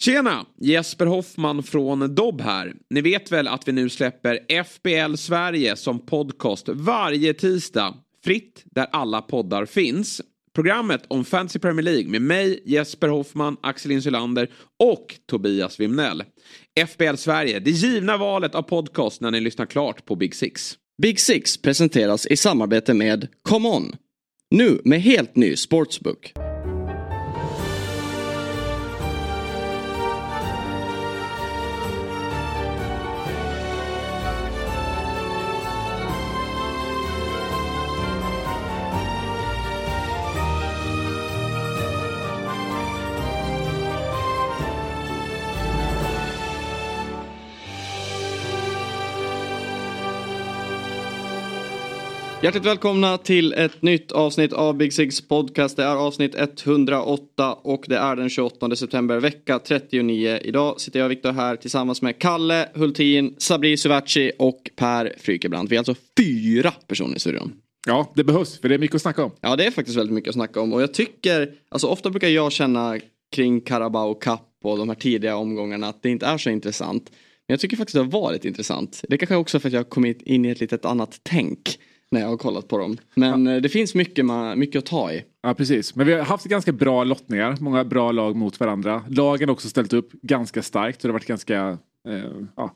Tjena! Jesper Hoffman från Dobb här. Ni vet väl att vi nu släpper FBL Sverige som podcast varje tisdag. Fritt där alla poddar finns. Programmet om Fantasy Premier League med mig, Jesper Hoffman, Axel Insulander och Tobias Wimnell. FBL Sverige, det givna valet av podcast när ni lyssnar klart på Big Six. Big Six presenteras i samarbete med Come On. Nu med helt ny sportsbook. Hjärtligt välkomna till ett nytt avsnitt av Big Sigs podcast. Det är avsnitt 108 och det är den 28 september vecka 39. Idag sitter jag Viktor här tillsammans med Kalle Hultin, Sabri Suvaci och Per Frykebrant. Vi är alltså fyra personer i studion. Ja, det behövs för det är mycket att snacka om. Ja, det är faktiskt väldigt mycket att snacka om och jag tycker, alltså ofta brukar jag känna kring Carabao Cup och de här tidiga omgångarna att det inte är så intressant. Men jag tycker faktiskt det har varit intressant. Det kanske också för att jag har kommit in i ett litet annat tänk när jag har kollat på dem. Men ja. det finns mycket, mycket att ta i. Ja precis, men vi har haft ganska bra lottningar. Många bra lag mot varandra. Lagen har också ställt upp ganska starkt. Så det har varit ganska eh, ja,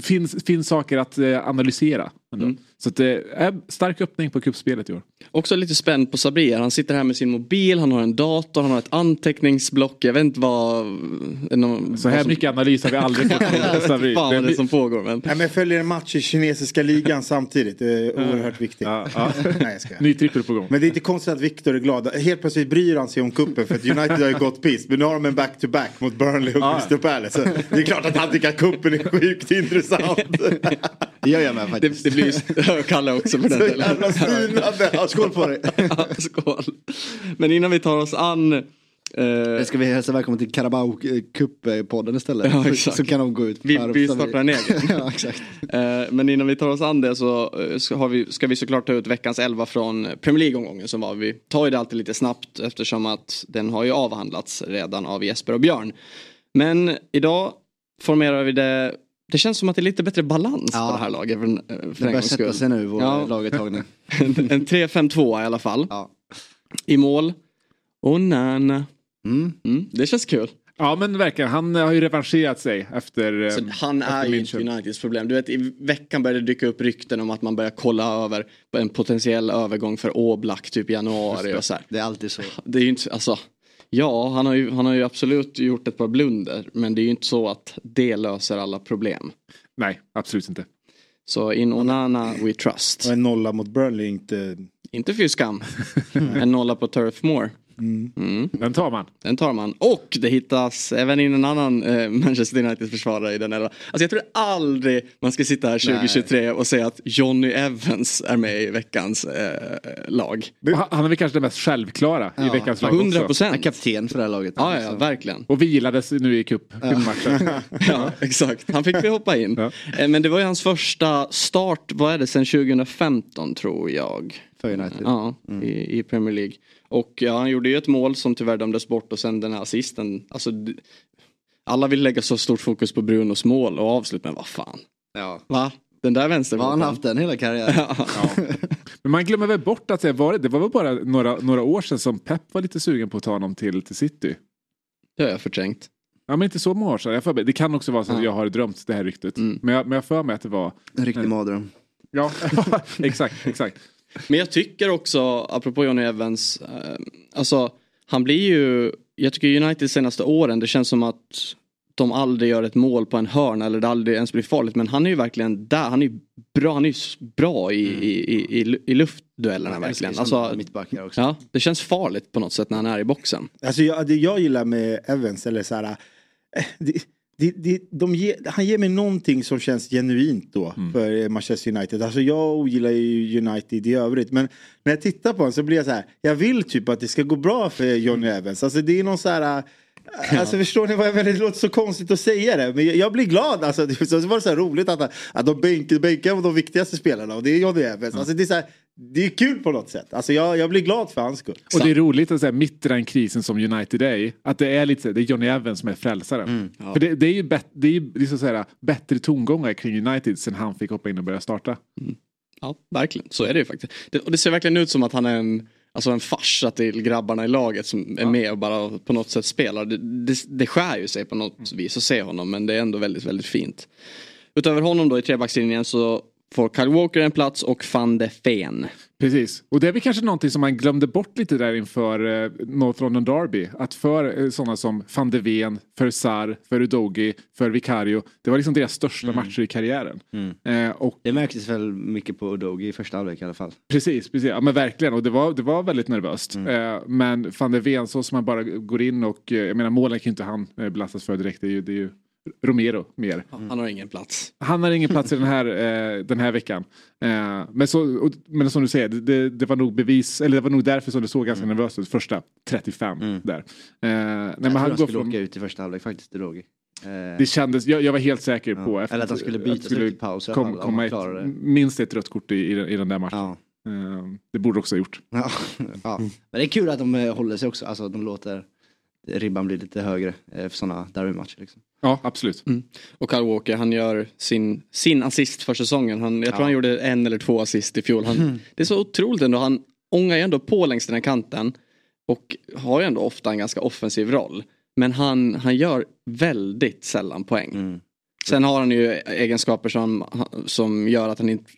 finns, finns saker att eh, analysera. Mm. Så det är stark öppning på kuppspelet i år. Också lite spänd på Sabri. Han sitter här med sin mobil, han har en dator, han har ett anteckningsblock. Jag vet inte vad... Någon, så här som... mycket analys har vi aldrig fått från Sabri. Fan det, det som pågår. Men... Nej, men jag följer en match i kinesiska ligan samtidigt. Det är oerhört viktigt. Ja, ja. Nej, jag ska. Ny trippel på gång. Men det är inte konstigt att Viktor är glad. Helt plötsligt bryr han sig om kuppen för att United har ju gått piss. Men nu har de en back-to-back -back mot Burnley och Crystal Palace. Så det är klart att han tycker att kuppen är sjukt intressant. det gör jag med faktiskt. Det, det blir Kalle också för den delen. Skål på dig. Skål. Men innan vi tar oss an Uh, ska vi hälsa välkommen till Carabao Cup-podden istället? Ja, så, så, kan de gå ut. Vi, vi startar en egen. ja, exakt. Uh, men innan vi tar oss an det så ska, har vi, ska vi såklart ta ut veckans elva från Premier League-omgången som var. Vi tar ju det alltid lite snabbt eftersom att den har ju avhandlats redan av Jesper och Björn. Men idag formerar vi det det känns som att det är lite bättre balans ja. på det här laget. För, för det börjar sätta sig nu, vår ja. laguttagning. en, en 3-5-2 i alla fall. Ja. I mål. Och Nana. Mm. Mm, det känns kul. Ja men verkligen, han har ju revanscherat sig efter Så Han efter är ju inte Uniteds problem. Du vet i veckan började det dyka upp rykten om att man börjar kolla över en potentiell övergång för Oblak typ i januari och så här. Det är alltid så. Det är ju inte, alltså Ja, han har, ju, han har ju absolut gjort ett par blunder. Men det är ju inte så att det löser alla problem. Nej, absolut inte. Så in Onana we trust. Och en nolla mot Burnley inte... Inte fy skam. en nolla på Turf Moor. Mm. Mm. Den tar man. Den tar man. Och det hittas även in en annan eh, Manchester United-försvarare i den elvan. Alltså jag tror aldrig man ska sitta här 2023 Nej. och säga att Johnny Evans är med i veckans eh, lag. Han är väl kanske det mest självklara ja. i veckans lag 100 procent. Kapten för det här laget. Ja, ja, verkligen. Och vilades nu i cupmatchen. Ja. ja, exakt. Han fick vi hoppa in. Ja. Eh, men det var ju hans första start, vad är det, sen 2015 tror jag. För United? Ja, mm. i, i Premier League. Och ja, han gjorde ju ett mål som tyvärr dömdes bort och sen den här assisten. Alltså, alla vill lägga så stort fokus på Brunos mål och avslut men vad fan. Ja. Va? Den där vänsterfoten. Har han haft den hela karriären? Ja. Men man glömmer väl bort att det var, det var väl bara några, några år sedan som Pep var lite sugen på att ta honom till, till City. Det har jag förträngt. Ja men inte så många år sedan. Jag för, det kan också vara så att ja. jag har drömt det här ryktet. Mm. Men, jag, men jag för mig att det var... En riktig mardröm. Ja, exakt, exakt. Men jag tycker också, apropå Johnny Evans, eh, alltså han blir ju, jag tycker United senaste åren, det känns som att de aldrig gör ett mål på en hörn eller det aldrig ens blir farligt. Men han är ju verkligen där, han är ju bra, han är ju bra i, mm. i, i, i luftduellerna ja, verkligen. Alltså, också. Ja, det känns farligt på något sätt när han är i boxen. Alltså jag, det jag gillar med Evans, eller så här, eh, det, det, det, de ge, han ger mig någonting som känns genuint då mm. för Manchester United. Alltså jag ogillar ju United i övrigt. Men när jag tittar på honom så blir jag så här. Jag vill typ att det ska gå bra för Johnny Evans. Alltså det är någon så här. Ja. Alltså förstår ni vad jag menar? Det låter så konstigt att säga det. Men jag, jag blir glad. Alltså, det var så här roligt att, att de bänkar, bänkar de viktigaste spelarna. Och det är Johnny Evans. Mm. Alltså, det är så här, det är kul på något sätt. Alltså jag, jag blir glad för hans skull. Och det är roligt att säga mitt i den krisen som United är. Att det är lite så- det är Johnny Evans som är frälsaren. För det, det är ju bet, det är, ju, det är så att säga, bättre tongångar kring United sen han fick hoppa in och börja starta. Ja, verkligen. Så är det ju faktiskt. Det, och det ser verkligen ut som att han är en, alltså en farsa till grabbarna i laget som är med och bara på något sätt spelar. Det, det, det skär ju sig på något vis att se honom men det är ändå väldigt, väldigt fint. Utöver honom då i trebackslinjen så får Kyle Walker en plats och van de Ven. Precis, och det är väl kanske någonting som man glömde bort lite där inför eh, North London Derby. Att för eh, sådana som van de Ven, för Sar, för Udogi, för Vicario. Det var liksom deras största matcher i karriären. Eh, och Det märktes väl mycket på Udogi i första halvlek i alla fall. Precis, precis. Ja, men verkligen. Och det var, det var väldigt nervöst. Eh, men van de Ven, så som man bara går in och... Eh, jag menar målen kan ju inte han belastas för direkt. Det är ju, det är ju Romero mer. Han har ingen plats. Han har ingen plats i den här, eh, den här veckan. Eh, men, så, och, men som du säger, det, det, det var nog bevis, eller det var nog därför som det såg ganska nervöst ut. Första 35 där. Eh, nej, Jag men han skulle från, åka ut i första halvlek faktiskt, Udogi. Eh, det kändes, jag, jag var helt säker på Eller att han skulle bytas ut i paus kom, komma ett, det. minst ett rött kort i, i, den- i den där matchen. ja. Eh, det borde också ha gjort. Ja. ja. Men det är kul att de eh, håller sig också, alltså de låter ribban bli lite högre för sådana derbymatcher. Liksom. Ja, absolut. Och Kyle Walker han gör sin, sin assist för säsongen. Han, jag tror han gjorde en eller två assist i fjol. Han, Det är så otroligt ändå. Han ångar ju ändå på längs den här kanten. Och har ju ändå ofta en ganska offensiv roll. Men han, han gör väldigt sällan poäng. Mm. Sen har han ju egenskaper som, som gör att han inte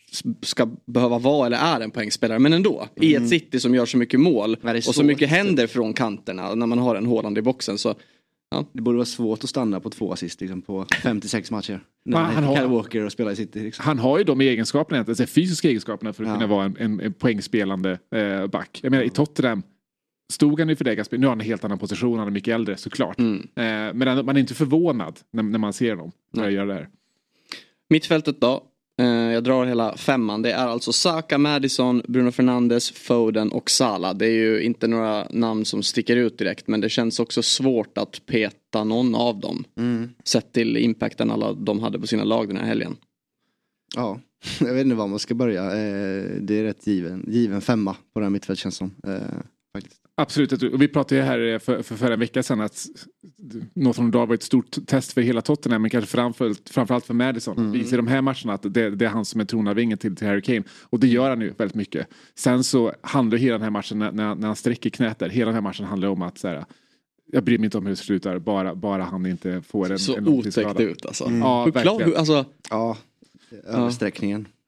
ska behöva vara eller är en poängspelare. Men ändå, i ett City som gör så mycket mål och så mycket händer från kanterna när man har en Haaland i boxen. Så Det borde vara svårt att stanna på två assist liksom, på 56 matcher. När han har- Walker och spelar i City. Liksom. Han har ju de egenskaperna, alltså fysiska egenskaperna för att Ja. kunna vara en, en, en poängspelande eh, back. Jag menar i Tottenham stod han ju för det Nu har han en helt annan position, han är mycket äldre såklart. mm. Eh, men man är inte förvånad när, när man ser honom göra det här. Mittfältet då. Eh, jag drar hela femman. Det är alltså Saka, Madison, Bruno Fernandes, Foden och Salah. Det är ju inte några namn som sticker ut direkt men det känns också svårt att peta någon av dem. Mm. Sett till impacten alla de hade på sina lag den här helgen. Ja, jag vet inte var man ska börja. Eh, det är rätt given, given femma på det här mittfältet känns som. Eh, faktiskt. Absolut, och vi pratade ju här eh, för, för förra veckan sedan att Northern Dahl var ett stort test för hela Tottenham men kanske framförallt, framförallt för Madison. Mm. Visar i de här matcherna att det, det är han som är tronarvingen till, till Harry Kane. Och det gör han ju väldigt mycket. Sen så handlar hela den här matchen när, när, han sträcker knät där, hela den här matchen handlar om att så här, jag bryr mig inte om hur det slutar, bara, bara han inte får en, Så en otäckt ut alltså. Ja, hur klar, verkligen. hur, alltså, Ja, översträckningen. ja.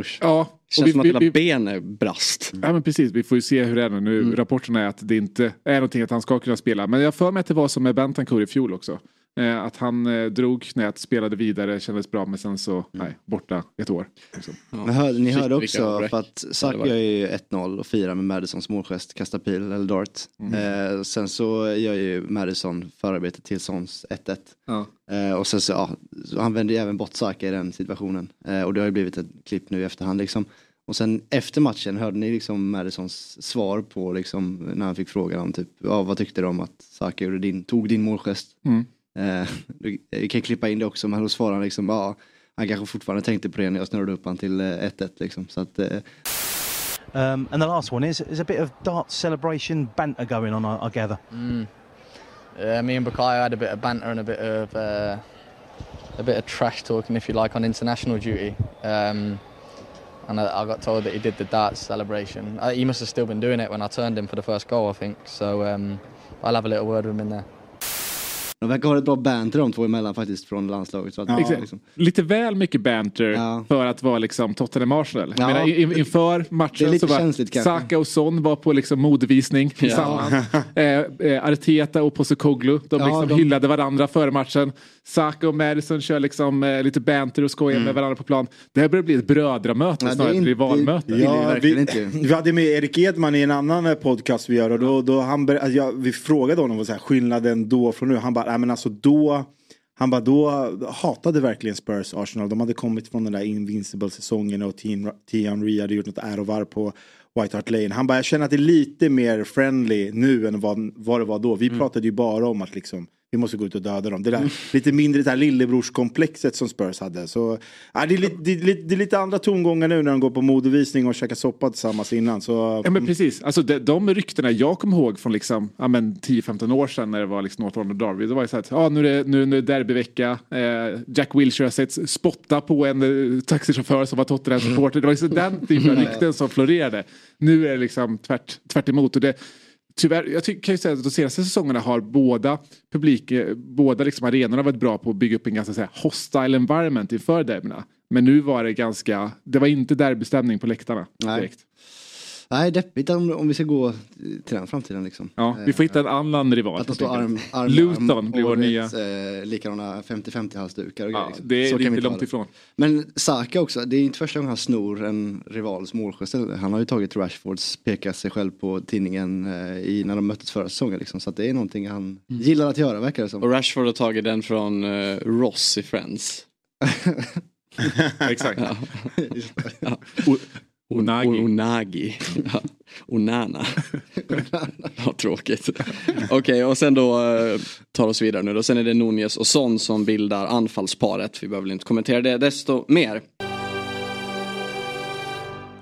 Usch. Ja, och Känns vi- som att vi- hela vi- benet brast. Ja men precis, vi får ju se hur det är nu. Mm. Rapporterna är att det inte är någonting att han ska kunna spela. Men jag för mig att det var som med Bentancourt i fjol också. Eh, att han eh, drog knät, spelade vidare, kändes bra men sen så, nej, borta ett år. Liksom. Hör, ni hörde också för att Saka Ja, gör ju 1-0 och firar med Madisons målgest, kasta pil eller dart. Eh, sen så gör ju Madison förarbetet till Sons 1-1. Ja. Eh, och sen så, ja, så han vände ju även bort Saka i den situationen. Eh, och det har ju blivit ett klipp nu i efterhand liksom. Och sen efter matchen hörde ni liksom Madisons svar på liksom när han fick frågan om typ, ja vad tyckte du om att Saka gjorde din, tog din målgest? Mm. Eh, vi kan klippa in det också men då svarade han liksom, ja han kanske fortfarande tänkte på det när jag snurrade upp han till eh, 1-1 liksom. Så att, eh, Um, and the last one is is a bit of dart celebration banter going on, I, I gather. Mm. Uh, me and Bukayo had a bit of banter and a bit of uh, a bit of trash talking, if you like, on international duty. Um, and I, I got told that he did the darts celebration. Uh, he must have still been doing it when I turned him for the first goal, I think. So um, I'll have a little word with him in there. De verkar ha ett bra banter de två emellan faktiskt från landslaget. Så att, Ja. Liksom. Lite väl mycket banter Ja. för att vara liksom Tottenham Arsenal. Ja. Menar, in, inför matchen så var. Saka och Son var på liksom modevisning tillsammans. eh, eh, Arteta och Postecoglou, de Ja, liksom de- hyllade varandra före matchen. Saka och Madison kör liksom eh, lite banter och skojar med varandra på plan. Det här börjar bli ett brödramöte Mm. Snarare än ett rivalmöte. Ja, vi, inte. vi hade med Erik Edman i en annan eh, podcast vi gör och då, då han, alltså jag, vi frågade honom vad så här, skillnaden då från nu. Han bara, nej men alltså då, han bara då hatade verkligen Spurs Arsenal. De hade kommit från den där Invincible säsongen och Henry hade gjort något ärovarv på White Hart Lane. Han bara, jag känner att det är lite mer friendly nu än vad, vad det var då. Vi pratade ju bara om att liksom vi måste gå ut och döda dem. Det där lite mindre det här lillebrorskomplexet som Spurs hade. Så, ja, det, är lite, det, är lite, det är lite andra tongångar nu när de går på modevisning och käkar soppa tillsammans innan. Så, Ja men precis, alltså de, de ryktena jag kommer ihåg från liksom, ja, men 10-15 år sedan när det var liksom North London Derby. Det var ju så att ja, nu, är det, nu, nu är det derbyvecka, eh, Jack Wilshere har sett spotta på en eh, taxichaufför som var Tottenham-supporter. Det var liksom den typen av rykten som florerade. Nu är det liksom tvärt, tvärt emot. Och det, Tyvärr, jag ty- kan ju säga att de senaste säsongerna har båda publik, eh, båda liksom arenorna varit bra på att bygga upp en ganska så här, hostile environment inför derbyna. Men nu var det ganska, det var inte derbystämning på läktarna direkt. Nej, deppigt om, om vi ska gå till den framtiden liksom. Ja, vi får hitta en annan rival. Att de står arm, arm, Luton arm blir vår nya. eh, likadana 50-50 halsdukar och grejer. Ja, Liksom. det är Så kan vi inte långt det. ifrån. Men Saka också, det är inte första gången han snor en rivals målgest. Han har ju tagit Rashfords, pekat sig själv på tidningen eh, i, när de möttes förra säsongen. Liksom. Så att det är någonting han gillar att göra verkar det som. Och Rashford har tagit den från eh, Ross i Friends. Exakt. Ja. Ja. Onagi. O- Onagi. Ja. Onana. ja, tråkigt. Okej, och sen då eh, tar oss vidare nu då. Sen är det Nunez och Son som bildar anfallsparet. Vi behöver väl inte kommentera det desto mer.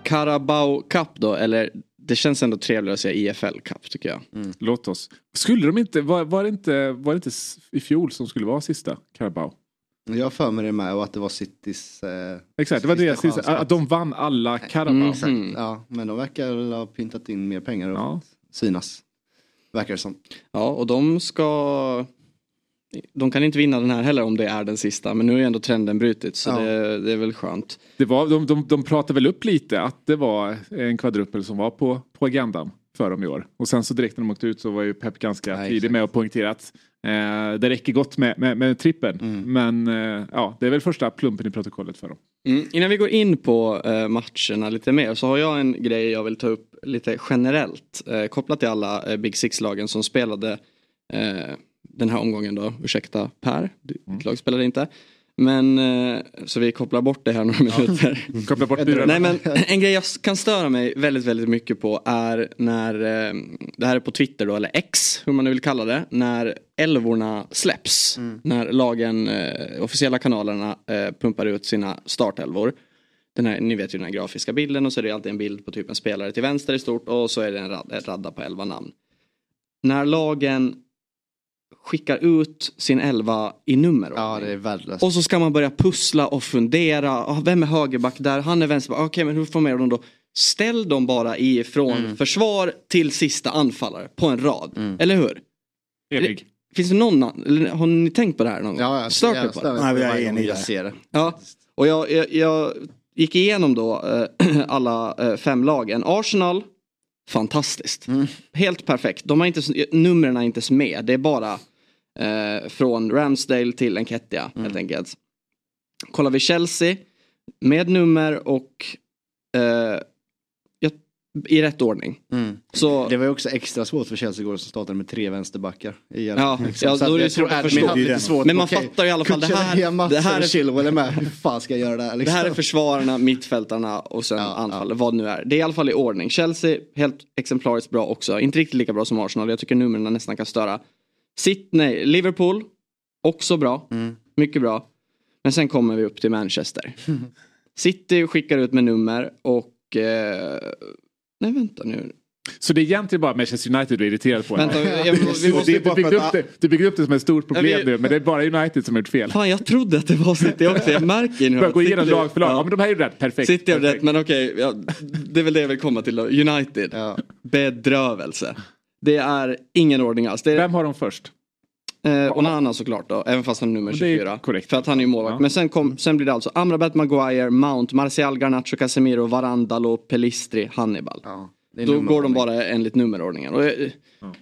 Carabao Cup då, eller det känns ändå trevligare att säga IFL Cup tycker jag. Låt oss. Skulle de inte, var, var, det inte, var det inte i fjol som skulle vara sista Carabao? Jag har för mig det med och att det var Citys... Eh, Exakt, det var det jag skulle säga. Att de vann alla Carabao. Mm. Exakt, ja. Men de verkar ha pyntat in mer pengar och Ja. synas. Verkar det som. Ja, och de ska... De kan inte vinna den här heller om det är den sista. Men nu är ändå trenden brutit så Ja. det, det är väl skönt. Det var, de, de, de pratade väl upp lite att det var en kvadrupel som var på, på agendan för dem i år. Och sen så direkt när de åkte ut så var ju Pep ganska Nej, tidig med att poängtera att eh, det räcker gott med, med, med trippen. Mm. Men eh, ja, det är väl första plumpen i protokollet för dem. Mm. Innan vi går in på eh, matcherna lite mer så har jag en grej jag vill ta upp lite generellt. Eh, kopplat till alla eh, Big Six-lagen som spelade eh, den här omgången då. Ursäkta Per, ditt lag spelade inte. Men eh, så vi kopplar bort det här några minuter. Koppla bort lurarna. Nej men en grej jag kan störa mig väldigt väldigt mycket på är när, eh, det här är på Twitter då, eller X hur man nu vill kalla det, när älvorna släpps. När lagen, eh, officiella kanalerna pumpar ut sina startelvor. Den här, ni vet ju den här grafiska bilden och så är det alltid en bild på typ en spelare till vänster i stort och så är det en rad, en radda på elva namn. När lagen skickar ut sin elva i nummerordning. Ja, det är värdelöst. Och så ska man börja pussla och fundera. Ah, vem är högerback där? Han är vänsterback. Okej, men hur formerar de då? Ställ dem bara ifrån Mm. försvar till sista anfallare på en rad. Eller hur? Enig. Finns det någon annan? Har ni tänkt på det här någon gång? Ja, jag Stört jag på det? Nej, jag är enig jag där. ser det. Ja, och jag, jag, jag gick igenom då eh, alla eh, fem lagen. Arsenal, fantastiskt. Mm. Helt perfekt. De har inte, numren är inte med. Det är bara eh, från Ramsdale till Enketia Mm. helt enkelt. Kollar vi Chelsea med nummer och eh, ja, i rätt ordning. Mm. Så, Det var ju också extra svårt för Chelsea igår som startade med tre vänsterbackar. igen. Ja, Liksom. ja, då är det svårt att förstå. lite svårt. Men man Okej, fattar i alla fall, det här- det här är- Chilwell är med. Hur fan ska jag göra det här? Det Liksom? här är försvararna, mittfältarna och sen Ja, anfallet, vad det nu är. Det är i alla fall i ordning. Chelsea, helt exemplariskt bra också. Inte riktigt lika bra som Arsenal, jag tycker numren nästan kan störa. Sydney, Liverpool, också bra. Mm. Mycket bra. Men sen kommer vi upp till Manchester. City skickar ut med nummer och... Eh, nej vänta nu. Så det är egentligen bara Manchester United du är irriterad på? Vänta, eller? jag, vi Du, måste, du, du, byggde upp det, du byggde upp det som ett stort problem Ja, vi- nu men det är bara United som har gjort fel. fan jag trodde att det var City också, jag märker nu. Börja gå igenom lag för lag. Ja. Ja. men de här är ju rätt. Perfekt. City har Perfekt. rätt men okej, ja, det är väl det jag vill komma till då. United, Ja. bedrövelse. Det är ingen ordning alls. Är, Vem har de först? eh, Onana såklart då, även fast han är nummer Och det är 24. korrekt. För att han är ju målvakt. Ja. Men sen, kom, sen blir det alltså Amrabat, Maguire, Mount, Martial, Garnacho, Casemiro, Varandalo, Pelistri, Hannibal. Ja, Då går de bara enligt nummerordningen. Och, eh,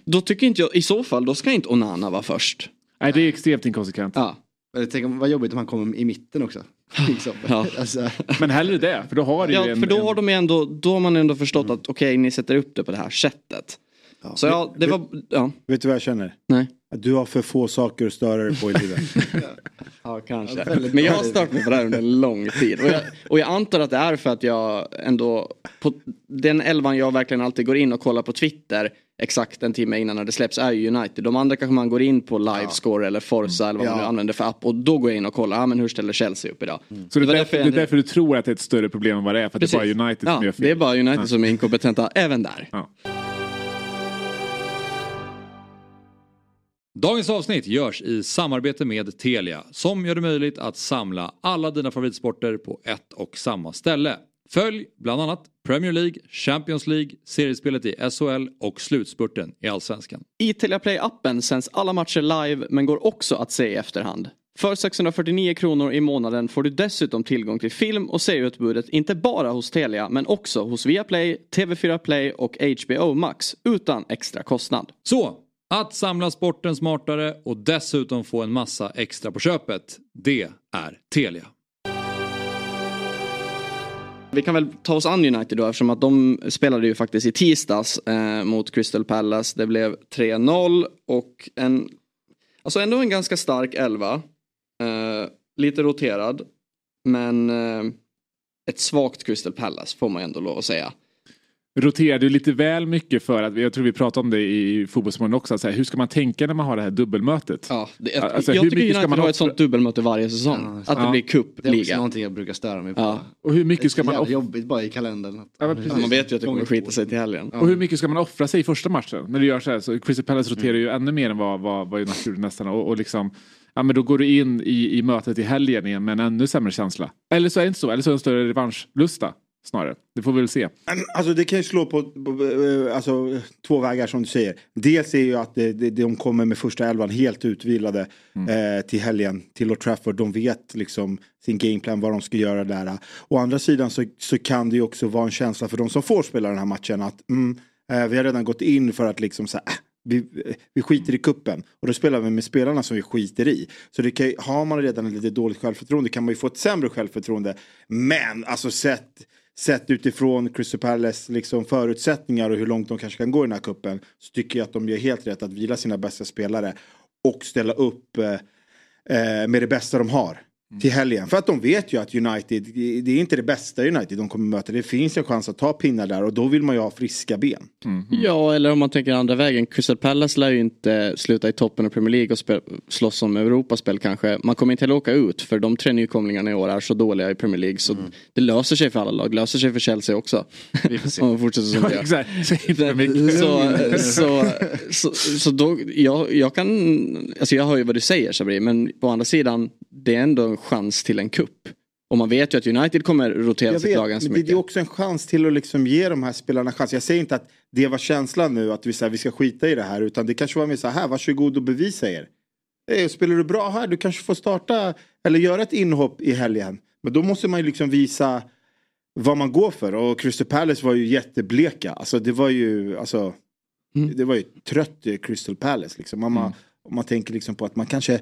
Då tycker inte jag, i så fall, då ska inte Onana vara först. Nej, det är extremt inkonsekvent. Ja. Jag tänker, vad jobbigt om han kommer i mitten också. Liksom. Ja. Alltså, Men hellre det, för då har du ju Ja, en... för då har de ju ändå, då har man ändå förstått att okej, ni sätter upp det på det här sättet. Ja. Så ja, det var, ja, Vet du vad jag känner? nej. Att du har för få saker att störa dig på i livet. Ja, kanske. Ja, Men jag har stört mig på det här under en lång tid. Och jag, och jag antar att det är för att jag ändå, på den elvan jag verkligen alltid går in och kollar på Twitter, exakt en timme innan när det släpps är ju United. De andra kanske man går in på livescore eller Forza eller vad man Ja. nu använder för app och då går jag in och kollar, ja men hur ställer Chelsea upp idag? Så det är, var därför, det är därför du tror att det är ett större problem än vad det är. För att det är bara Precis. United ja, som gör fel. Det är bara United som är inkompetenta även där. Dagens avsnitt görs i samarbete med Telia som gör det möjligt att samla alla dina favoritsporter på ett och samma ställe. Följ bland annat Premier League, Champions League, seriespelet i SHL och slutspurten i Allsvenskan. I Telia Play-appen sänds alla matcher live men går också att se i efterhand. För 649 kronor i månaden får du dessutom tillgång till film och serieutbudet inte bara hos Telia men också hos Viaplay, TV4 Play och HBO Max utan extra kostnad. Så, att samla sporten smartare och dessutom få en massa extra på köpet, det är Telia. Vi kan väl ta oss an United då eftersom att de spelade ju faktiskt i tisdags eh, mot Crystal Palace. Det blev 3-0 och en, alltså ändå en ganska stark elva. Eh, lite roterad. Men eh, ett svagt Crystal Palace får man ändå lov att säga roterade lite väl mycket för att, jag tror vi pratade om det i Fotbollsmorgon också, så här, hur ska man tänka när man har det här dubbelmötet? Ja, det, Alltså, jag hur tycker mycket ska man har offra- ett sånt dubbelmöte varje säsong. Ja, att det ja. blir Det är också cupliga. någonting jag brukar störa mig på. Ja. Och hur mycket ska det är man jävla offra? jobbigt bara i kalendern. Att, Ja, men precis. Man vet ju att det kommer skita sig till helgen. Och hur mycket ska man offra sig i första matchen? När du gör så här, så Crystal Palace roterar ju ännu mer än vad, vad, vad United gjorde nästan. Och, och liksom, ja men då går du in i, i mötet i helgen igen med en ännu sämre känsla. Eller så är det inte så, eller så är det en större revanschlusta snarare. Det får vi väl se. Alltså det kan ju slå på, eh, alltså, två vägar som du säger. Dels är ju att det, de kommer med första elvan helt utvilade eh, till helgen till Old Trafford. De vet liksom sin gameplan, vad de ska göra där. Å andra sidan så, så kan det ju också vara en känsla för de som får spela den här matchen att mm, eh, vi har redan gått in för att liksom så här, äh, vi, vi skiter i kuppen och då spelar vi med spelarna som vi skiter i. Så det kan, har man redan ett lite dåligt självförtroende kan man ju få ett sämre självförtroende. Men alltså sett sett utifrån Crystal Palace liksom förutsättningar och hur långt de kanske kan gå i den här kuppen så tycker jag att de gör helt rätt att vila sina bästa spelare och ställa upp eh, eh med det bästa de har till helgen. För att de vet ju att United, det är inte det bästa United de kommer möta. Det finns en chans att ta pinnar där och då vill man ju ha friska ben. Ja, eller om man tänker andra vägen. Crystal Palace lär ju inte sluta i toppen av Premier League och spel, slåss om Europaspel kanske. Man kommer inte heller åka ut för de tre nykomlingarna i år är så dåliga i Premier League. Så det löser sig för alla lag. löser sig för Chelsea också. om man fortsätter som det mycket. Så, så, så, så då, jag, jag kan, alltså jag hör ju vad du säger Sabri, men på andra sidan, det är ändå en chans till en kupp. Och man vet ju att United kommer rotera sitt vet, lag ganska mycket. det är också en chans till att liksom ge de här spelarna chans. Jag säger inte att det var känslan nu att vi, så här, vi ska skita i det här utan det kanske var mer så här, varsågod och bevisa er. Eh, spelar du bra här, du kanske får starta eller göra ett inhopp i helgen. Men då måste man ju liksom visa vad man går för och Crystal Palace var ju jättebleka. Alltså det var ju, alltså, Mm. det var ju trött Crystal Palace liksom. Om man, om man tänker liksom på att man kanske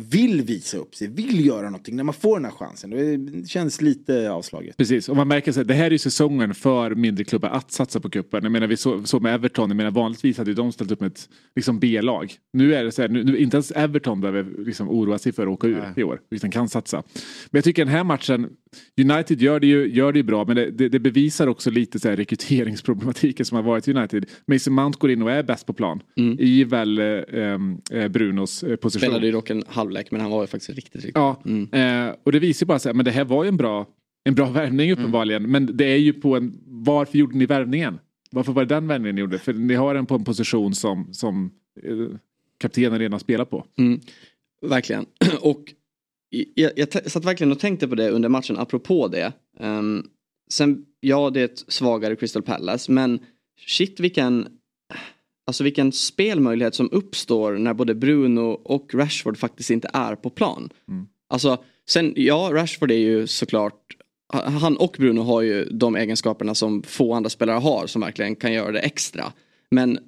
vill visa upp sig, vill göra någonting när man får den här chansen. Det känns lite avslaget. Precis, och man märker att det här är ju säsongen för mindre klubbar att satsa på cupen. Jag menar vi såg så med Everton, jag menar vanligtvis hade de ställt upp med ett liksom B-lag. Nu är det så här, nu, nu, inte ens Everton behöver liksom oroa sig för att åka ur Nej. i år, utan kan satsa. Men jag tycker den här matchen, United gör det ju, gör det ju bra, men det, det, det bevisar också lite så här rekryteringsproblematiken som har varit i United. Mason Mount går in och är bäst på plan i väl eh, eh, Brunos eh, position. Spelade ju dock en halvlek men han var ju faktiskt riktigt, riktigt Ja, eh, och det visar ju bara så här, men det här var ju en bra, en bra värvning uppenbarligen. Men det är ju på en, varför gjorde ni värvningen? Varför var det den värvningen ni gjorde? För ni har den på en position som, som eh, kaptenen redan spelar på. Mm, verkligen. Och jag, jag satt verkligen och tänkte på det under matchen apropå det. Um, sen, ja det är ett svagare Crystal Palace men shit vilken Alltså vilken spelmöjlighet som uppstår när både Bruno och Rashford faktiskt inte är på plan. Alltså, sen, ja Rashford är ju såklart han och Bruno har ju de egenskaperna som få andra spelare har som verkligen kan göra det extra. Men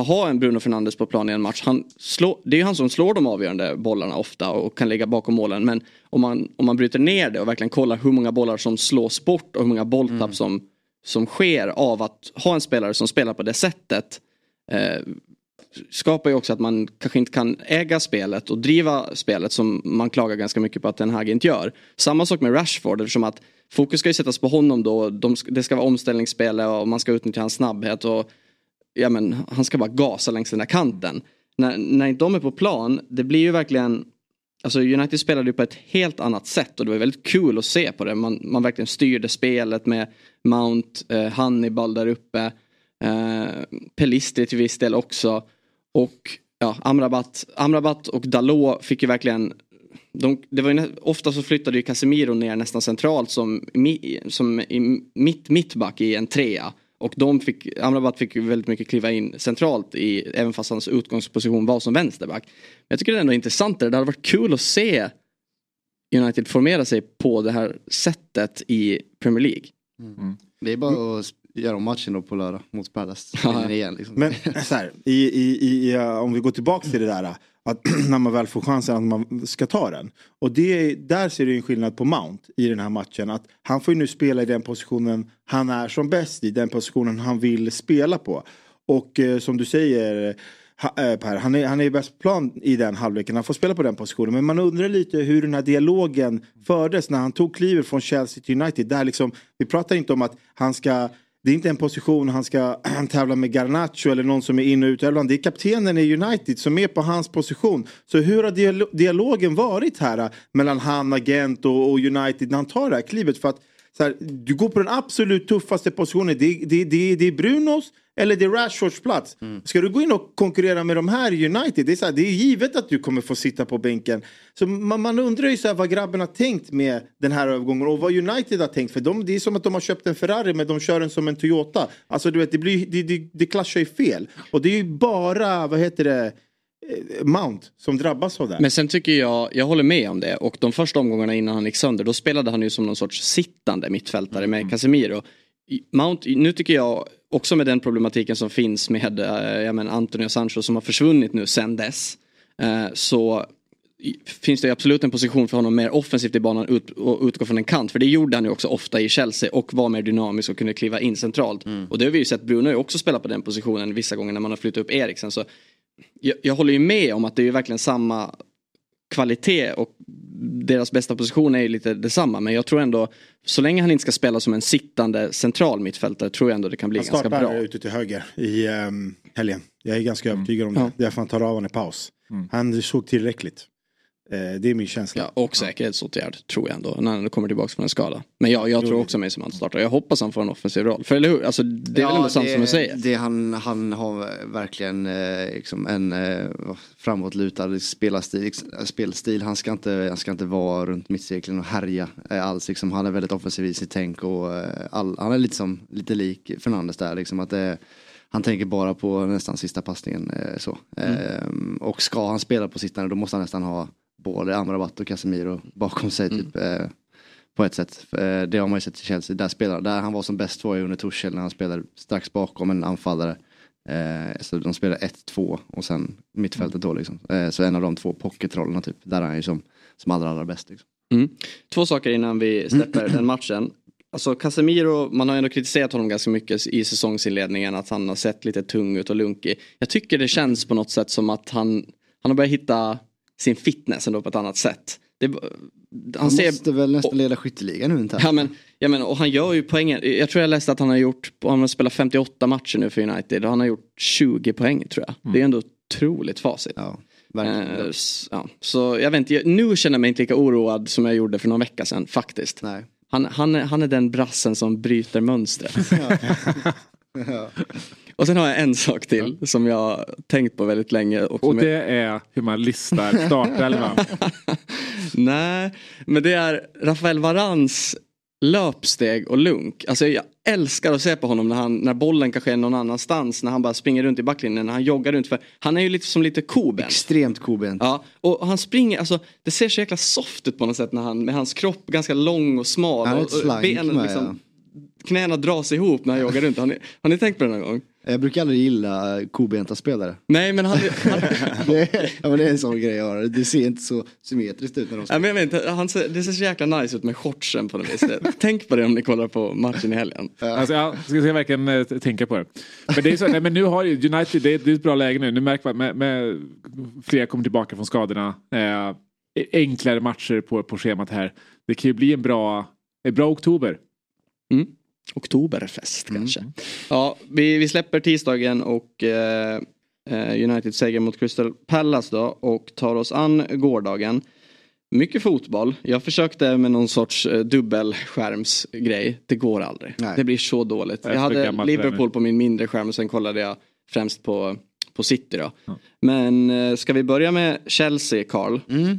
att ha en Bruno Fernandes på plan i en match, han slår, det är ju han som slår de avgörande bollarna ofta och kan ligga bakom målen. Men om man, om man bryter ner det och verkligen kollar hur många bollar som slås bort och hur många bolltapp som, som sker av att ha en spelare som spelar på det sättet. Eh, skapar ju också att man kanske inte kan äga spelet och driva spelet som man klagar ganska mycket på att Den Hag inte gör. Samma sak med Rashford eftersom att fokus ska ju sättas på honom då. De, det ska vara omställningsspel och man ska utnyttja hans snabbhet. Och ja men han ska bara gasa längs den där kanten. När, när inte de är på plan, det blir ju verkligen Alltså United spelade ju på ett helt annat sätt och det var väldigt kul att se på det. Man, man verkligen styrde spelet med Mount, eh, Hannibal där uppe. Eh, Pelistri till viss del också. Och ja, Amrabat, Amrabat och Dalot fick ju verkligen de, det var ju, ofta så flyttade ju Casemiro ner nästan centralt som, som i mitt mittback i en trea. Och de fick, Amrabat fick väldigt mycket kliva in centralt i, även fast hans utgångsposition var som vänsterback. Men jag tycker det är ändå intressant, det hade varit kul att se United formera sig på det här sättet i Premier League. Mm. Det är bara att göra om matchen då på lördag mot Palace. igen, liksom. Men så här, i, i, i, om vi går tillbaka till det där att när man väl får chansen att man ska ta den. Och det, där ser du en skillnad på Mount i den här matchen. Att han får ju nu spela i den positionen han är som bäst i. Den positionen han vill spela på. Och eh, som du säger eh, Per, han är, han är bäst plan i den halvleken. Han får spela på den positionen. Men man undrar lite hur den här dialogen fördes när han tog klivet från Chelsea till United. Där liksom, vi pratar inte om att han ska det är inte en position han ska tävla med Garnacho eller någon som är in och uttävlande. Det är kaptenen i United som är på hans position. Så hur har dialogen varit här äh, mellan han, agent och, och United när han tar det här klivet? För att här, du går på den absolut tuffaste positionen. Det, det, det, det är Brunos eller det är Rashfords plats. Mm. Ska du gå in och konkurrera med de här United, det är, så här, det är givet att du kommer få sitta på bänken. Så man, man undrar ju så här vad grabben har tänkt med den här övergången och vad United har tänkt. För de, det är som att de har köpt en Ferrari men de kör den som en Toyota. Alltså du vet, det, blir, det, det, det klaschar ju fel. Och det är ju bara, vad heter det, Mount som drabbas av det. Men sen tycker jag, jag håller med om det och de första omgångarna innan han gick sönder då spelade han ju som någon sorts sittande mittfältare med mm. Casemiro. Mount, nu tycker jag också med den problematiken som finns med äh, jag men, Antonio Sancho som har försvunnit nu sen dess. Äh, så finns det absolut en position för honom mer offensivt i banan ut, och utgå från en kant. För det gjorde han ju också ofta i Chelsea och var mer dynamisk och kunde kliva in centralt. Mm. Och det har vi ju sett, Bruno har ju också spelat på den positionen vissa gånger när man har flyttat upp Eriksen. Så jag, jag håller ju med om att det är verkligen samma kvalitet och deras bästa position är ju lite detsamma. Men jag tror ändå, så länge han inte ska spela som en sittande central mittfältare tror jag ändå det kan bli ganska bra. Han startar ute till höger i um, helgen. Jag är ganska mm. övertygad om det. Ja. Därför han tar av honom i paus. Mm. Han såg tillräckligt. Eh, det är min känsla. Ja, och säkerhetsåtgärd tror jag ändå när han kommer tillbaka från en skada. Men ja, jag tror också Mason Mount startar. Jag hoppas han får en offensiv roll. För eller hur? Alltså, det är ja, väl ändå sant som du säger. Det han, han har verkligen eh, liksom en eh, framåtlutad spelstil, spelstil. Han ska inte, han ska inte vara runt mittcirkeln och härja eh, alls. Liksom. Han är väldigt offensiv i sitt tänk och all, han är lite, som, lite lik Fernandes där. Liksom, att han tänker bara på nästan sista passningen. Så. Mm. Ehm, och ska han spela på sittande då måste han nästan ha både Amrabat och Casemiro bakom sig mm. typ. Eh, på ett sätt. Eh, det har man ju sett i Chelsea. Där, spelade, där han var som bäst var ju under Tuchel när han spelade strax bakom en anfallare. Eh, så de spelade 1-2 och sen mittfältet då liksom. Eh, så en av de två pocketrollerna typ. Där är han ju som, som allra allra bäst. Liksom. Mm. Två saker innan vi släpper den matchen. Alltså Casemiro, man har ändå kritiserat honom ganska mycket i säsongsinledningen att han har sett lite tung ut och lunkig. Jag tycker det känns på något sätt som att han, han har börjat hitta sin fitness ändå på ett annat sätt. Det, han, han ser, måste väl nästan leda skytteligan nu inte? Ja men, ja men och han gör ju poängen. Jag tror jag läste att han har gjort, han har spelat 58 matcher nu för United och han har gjort 20 poäng tror jag. Mm. Det är ändå otroligt facit. Ja, eh, ja. Så jag vet inte, nu känner jag mig inte lika oroad som jag gjorde för någon vecka sedan faktiskt. Nej. Han, han, han är den brassen som bryter mönstret. ja. Och sen har jag en sak till ja. som jag tänkt på väldigt länge. Och, och det är... är hur man listar startelvan. Nej, men det är Rafael Varans löpsteg och lunk. Alltså jag älskar att se på honom när, han, när bollen kanske är någon annanstans. När han bara springer runt i backlinjen. När han joggar runt. För han är ju lite som lite kobent. Extremt kobent. Ja, och han springer, alltså det ser så jäkla soft ut på något sätt när han, med hans kropp ganska lång och smal. Han och, och benen liksom, ja. Knäna dras ihop när han joggar runt. Har ni, har ni tänkt på det någon gång? Jag brukar aldrig gilla kobenta spelare. Nej men han... han... det, är, ja, men det är en sån grej jag har. Det ser inte så symmetriskt ut när de spelar. Ja, men jag vet inte, han ser, det ser så jäkla nice ut med shortsen på något vis. Tänk på det om ni kollar på matchen i helgen. Alltså, jag ska, ska verkligen äh, tänka på det. Men, det är så, nej, men nu har ju United, det är, det är ett bra läge nu. Nu märker man med, med flera kommer tillbaka från skadorna. Eh, enklare matcher på, på schemat här. Det kan ju bli en bra, en bra oktober. Mm. Oktoberfest kanske. Ja, vi, vi släpper tisdagen och eh, eh, United seger mot Crystal Palace då och tar oss an gårdagen. Mycket fotboll. Jag försökte med någon sorts eh, dubbelskärmsgrej. Det går aldrig. Nej. Det blir så dåligt. Jag hade Liverpool på min mindre skärm och sen kollade jag främst på, på City då. Men eh, ska vi börja med Chelsea, Carl? Mm.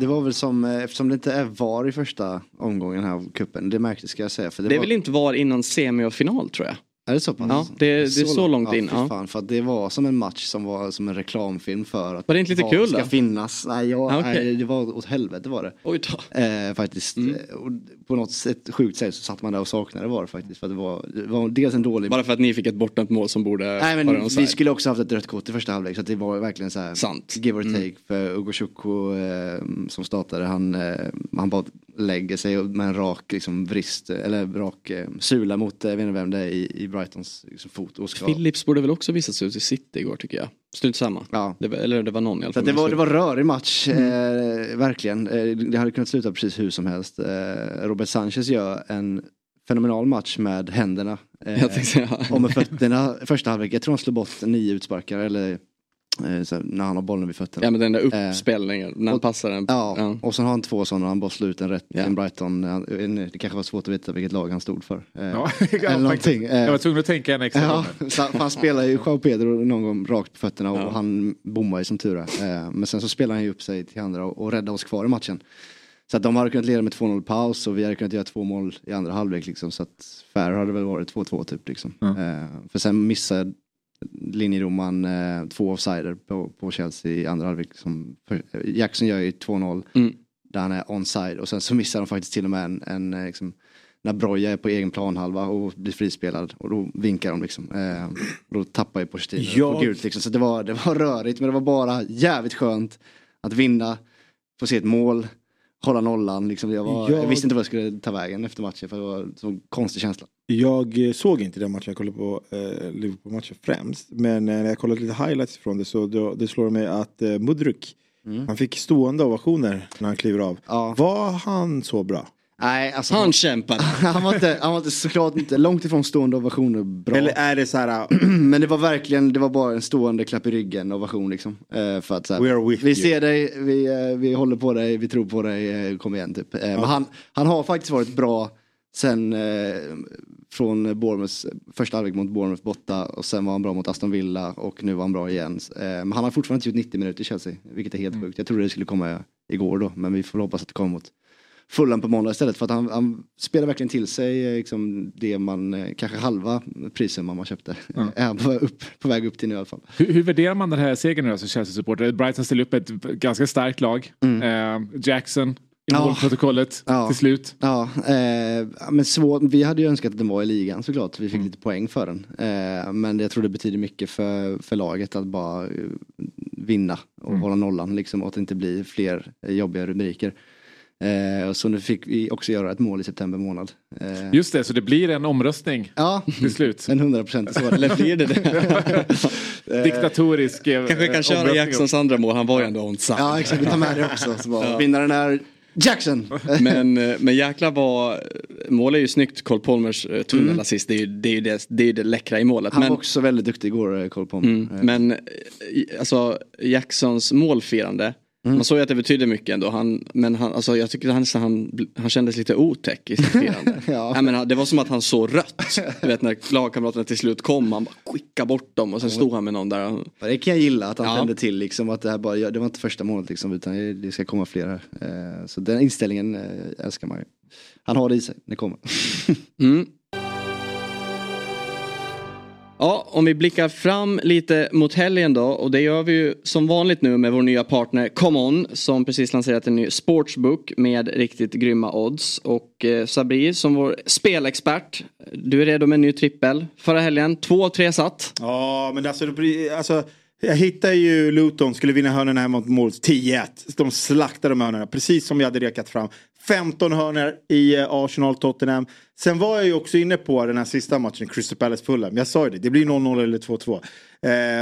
Det var väl som, eh, eftersom det inte är VAR i första omgången här av cupen. Det märktes ska jag säga. För det, Det är var, väl inte var innan semi och final tror jag. Är det så pass? Ja, det- det är så långt in, Ja, fan, för att det var som en match som var som en reklamfilm för att Var det inte lite kul ska då? finnas. Nej, jag, Ja, okej. nej, det var åt helvete var det. Oj då. Eh, faktiskt. Mm. Eh, Och på något sätt, sjukt sätt så satt man där och saknade VAR faktiskt. För att det var, det var dels en dålig... Bara för att ni fick ett bortdömt mål som borde Nej men vi skulle också haft ett rött kort i första halvlek så det var verkligen så här Sant. give or take Mm. för Ugo Chukwu eh, som startade han, eh, han bara lägger sig med en rak liksom, vrist eller rak eh, sula mot, eh, jag vet inte vem det är i, i Brightons liksom, fot och ska Phillips borde väl också visats ut i City igår tycker jag. Strunt samma. Ja. Det var, eller det var någon i alla fall. det, var, det var rörig match, eh, verkligen. Eh, det hade kunnat sluta precis hur som helst. Eh, Robert Sanchez gör en fenomenal match med händerna. Eh, Jag tänkte säga. och med fötterna första halvlek. Jag tror han slår bort nio utsparkar eller eh, så här, när han har bollen vid fötterna. Ja men den där uppspelningen, när han och- passar den. Ja, och sen har han två sådana, han bara slår ut en rätt Ja. en Brighton. Han- Det kanske var svårt att veta vilket lag han stod för. Eh, Ja, eller någonting. Jag var Eh, tvungen att tänka en extra Ja, gång. så han spelar ju Joao Pedro någon gång rakt på fötterna och Ja. han bommar ju som tur är. Eh, Men sen så spelar han ju upp sig till andra och och räddar oss kvar i matchen. Så att de hade kunnat leda med 2-0 paus och vi hade kunnat göra två mål i andra halvlek liksom. Så att fair hade väl varit 2-2 typ liksom. Eh, För sen missade linjedomaren eh, två offsider på, på Chelsea i andra halvlek. Jackson gör ju 2-0 Mm. där han är onside och sen så missar de faktiskt till och med en, en eh, liksom, när Broja är på egen planhalva och blir frispelad och då vinkar de liksom. Eh, då tappar ju Pochettino Jag- på gult liksom. Så det var, det var rörigt men det var bara jävligt skönt att vinna, få se ett mål, hålla nollan. Liksom. Jag, var, jag... Jag- visste inte vad jag skulle ta vägen efter matchen för det var en så konstig känsla. Jag eh, såg inte den matchen, jag kollade på eh, Liverpool-matchen främst. Men eh, när jag kollade lite highlights från det så då, det slår mig att eh, Mudryk, han fick stående ovationer när han kliver av. Mm. Ja. Var han så bra? Nej, alltså, Han kämpade. han, var inte, han var inte såklart inte långt ifrån stående ovationer bra. Eller är det så här, Men det var verkligen, det var bara en stående klapp i ryggen ovation liksom. Eh, för att, så här, We are with vi you. ser dig, vi, eh, vi håller på dig, vi tror på dig, eh, kom igen typ. Eh, Men han, han har faktiskt varit bra sen eh, från Bournemouths första halvlek mot Bournemouth borta och sen var han bra mot Aston Villa och nu var han bra igen. Eh, men han har fortfarande inte gjort 90 minuter i Chelsea, vilket är helt Mm. sjukt. Jag trodde det skulle komma igår då, men vi får hoppas att det kommer mot Fulham på måndag istället för att han, han spelar verkligen till sig eh, liksom, det man, eh, kanske halva prissumman man köpte. Ja. Är på, upp, på väg upp till nu i alla fall. Hur, hur värderar man den här segern nu som Chelsea-supporter? Brighton ställer upp ett ganska starkt lag. Eh, Jackson i Ja. målprotokollet Ja. till slut. Ja, eh, men svår, vi hade ju önskat att den var i ligan såklart. Vi fick lite poäng för den. Eh, men jag tror det betyder mycket för, för laget att bara eh, vinna och hålla nollan liksom och att det inte blir fler jobbiga rubriker. Eh, och så nu fick vi också göra ett mål i september månad. Eh, Just det, så det blir en omröstning Ja, till slut. en hundra procent så. Eller blir det det? Diktatorisk eh, Kanske kan köra. Jacksons andra mål, han var ju ändå onside. Ja exakt, vi tar med det också. Så bara, Vinnaren är Jackson. Men, eh, men jäklar vad, mål är ju snyggt, Cole Palmers eh, tunnelassist, det är ju det, är ju det, det, är det läckra i målet. Han men, var också väldigt duktig igår, eh, koll på mm, men eh, alltså Jacksons målfirande, man såg ju att det betydde mycket ändå. Han, men han, alltså, jag tycker han, han, han kändes lite otäck i sitt firande. Ja. Nej, men det var som att han såg rött. Du vet när lagkamraterna till slut kom, han bara skickade bort dem och sen stod han med någon där. Det kan jag gilla att han Ja. tände till liksom att det här bara, det var inte första målet liksom utan det ska komma fler här. Eh, Så den inställningen eh, älskar man ju. Han har det i sig, det kommer. Mm. Ja, om vi blickar fram lite mot helgen då och det gör vi ju som vanligt nu med vår nya partner ComeOn som precis lanserat en ny sportsbook med riktigt grymma odds. Och eh, Sabri som vår spelexpert, du är redo med en ny trippel. Förra helgen, två av tre satt. Ja, men alltså, alltså jag hittade ju Luton, skulle vinna hörnorna här mot Wolves 10-1. De slaktade de hörnorna, precis som jag hade rekat fram. 15 hörnor i eh, Arsenal-Tottenham. Sen var jag ju också inne på den här sista matchen, Crystal Palace-Fulham. Jag sa ju det, det blir 0-0 eller 2-2.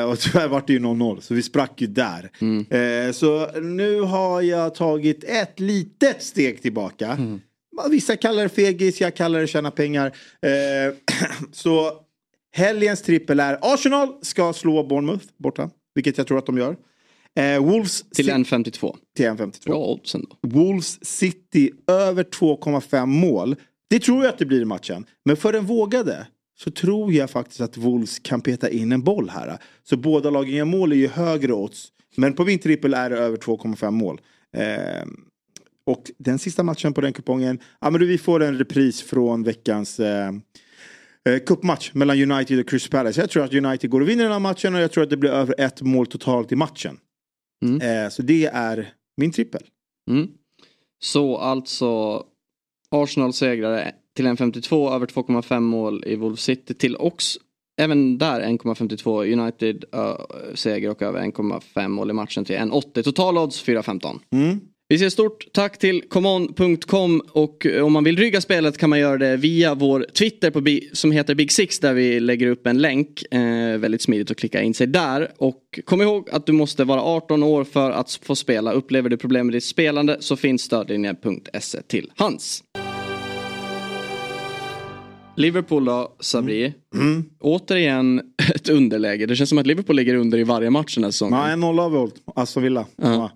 Eh, och tyvärr vart det ju 0-0, så vi sprack ju där. Eh, så nu har jag tagit ett litet steg tillbaka. Vissa kallar det fegis, jag kallar det tjäna pengar. Eh, så helgens trippel är Arsenal ska slå Bournemouth borta. Vilket jag tror att de gör. Eh, Wolves Till Ci- 1,52. till 1,52. Bra odds ändå. Wolves City över 2,5 mål. Det tror jag att det blir i matchen. Men för den vågade så tror jag faktiskt att Wolves kan peta in en boll här. Så båda lagen gör mål är ju högre odds. Men på min trippel är det över 2,5 mål. Eh, och den sista matchen på den kupongen, ja men vi får en repris från veckans eh, eh, cupmatch mellan United och Crystal Palace. Jag tror att United går och vinner den här matchen och jag tror att det blir över ett mål totalt i matchen. Eh, så det är min trippel. Mm. Så alltså Arsenal segrare till 1,52 över 2,5 mål i Wolves City till också Även där 1,52 United ö, seger och över 1,5 mål i matchen till 1,80. Total odds 4,15. Mm. Vi säger stort tack till common.com och om man vill rygga spelet kan man göra det via vår Twitter på, som heter Big Six där vi lägger upp en länk. Eh, väldigt smidigt att klicka in sig där. Och kom ihåg att du måste vara 18 år för att få spela. Upplever du problem med ditt spelande så finns stödlinjen.se till hands. Liverpool då, Sabri. Mm. Återigen ett underläge. Det känns som att Liverpool ligger under i varje match den här säsongen. Ja, en nolla har vi hållit. Aston Villa. Ja.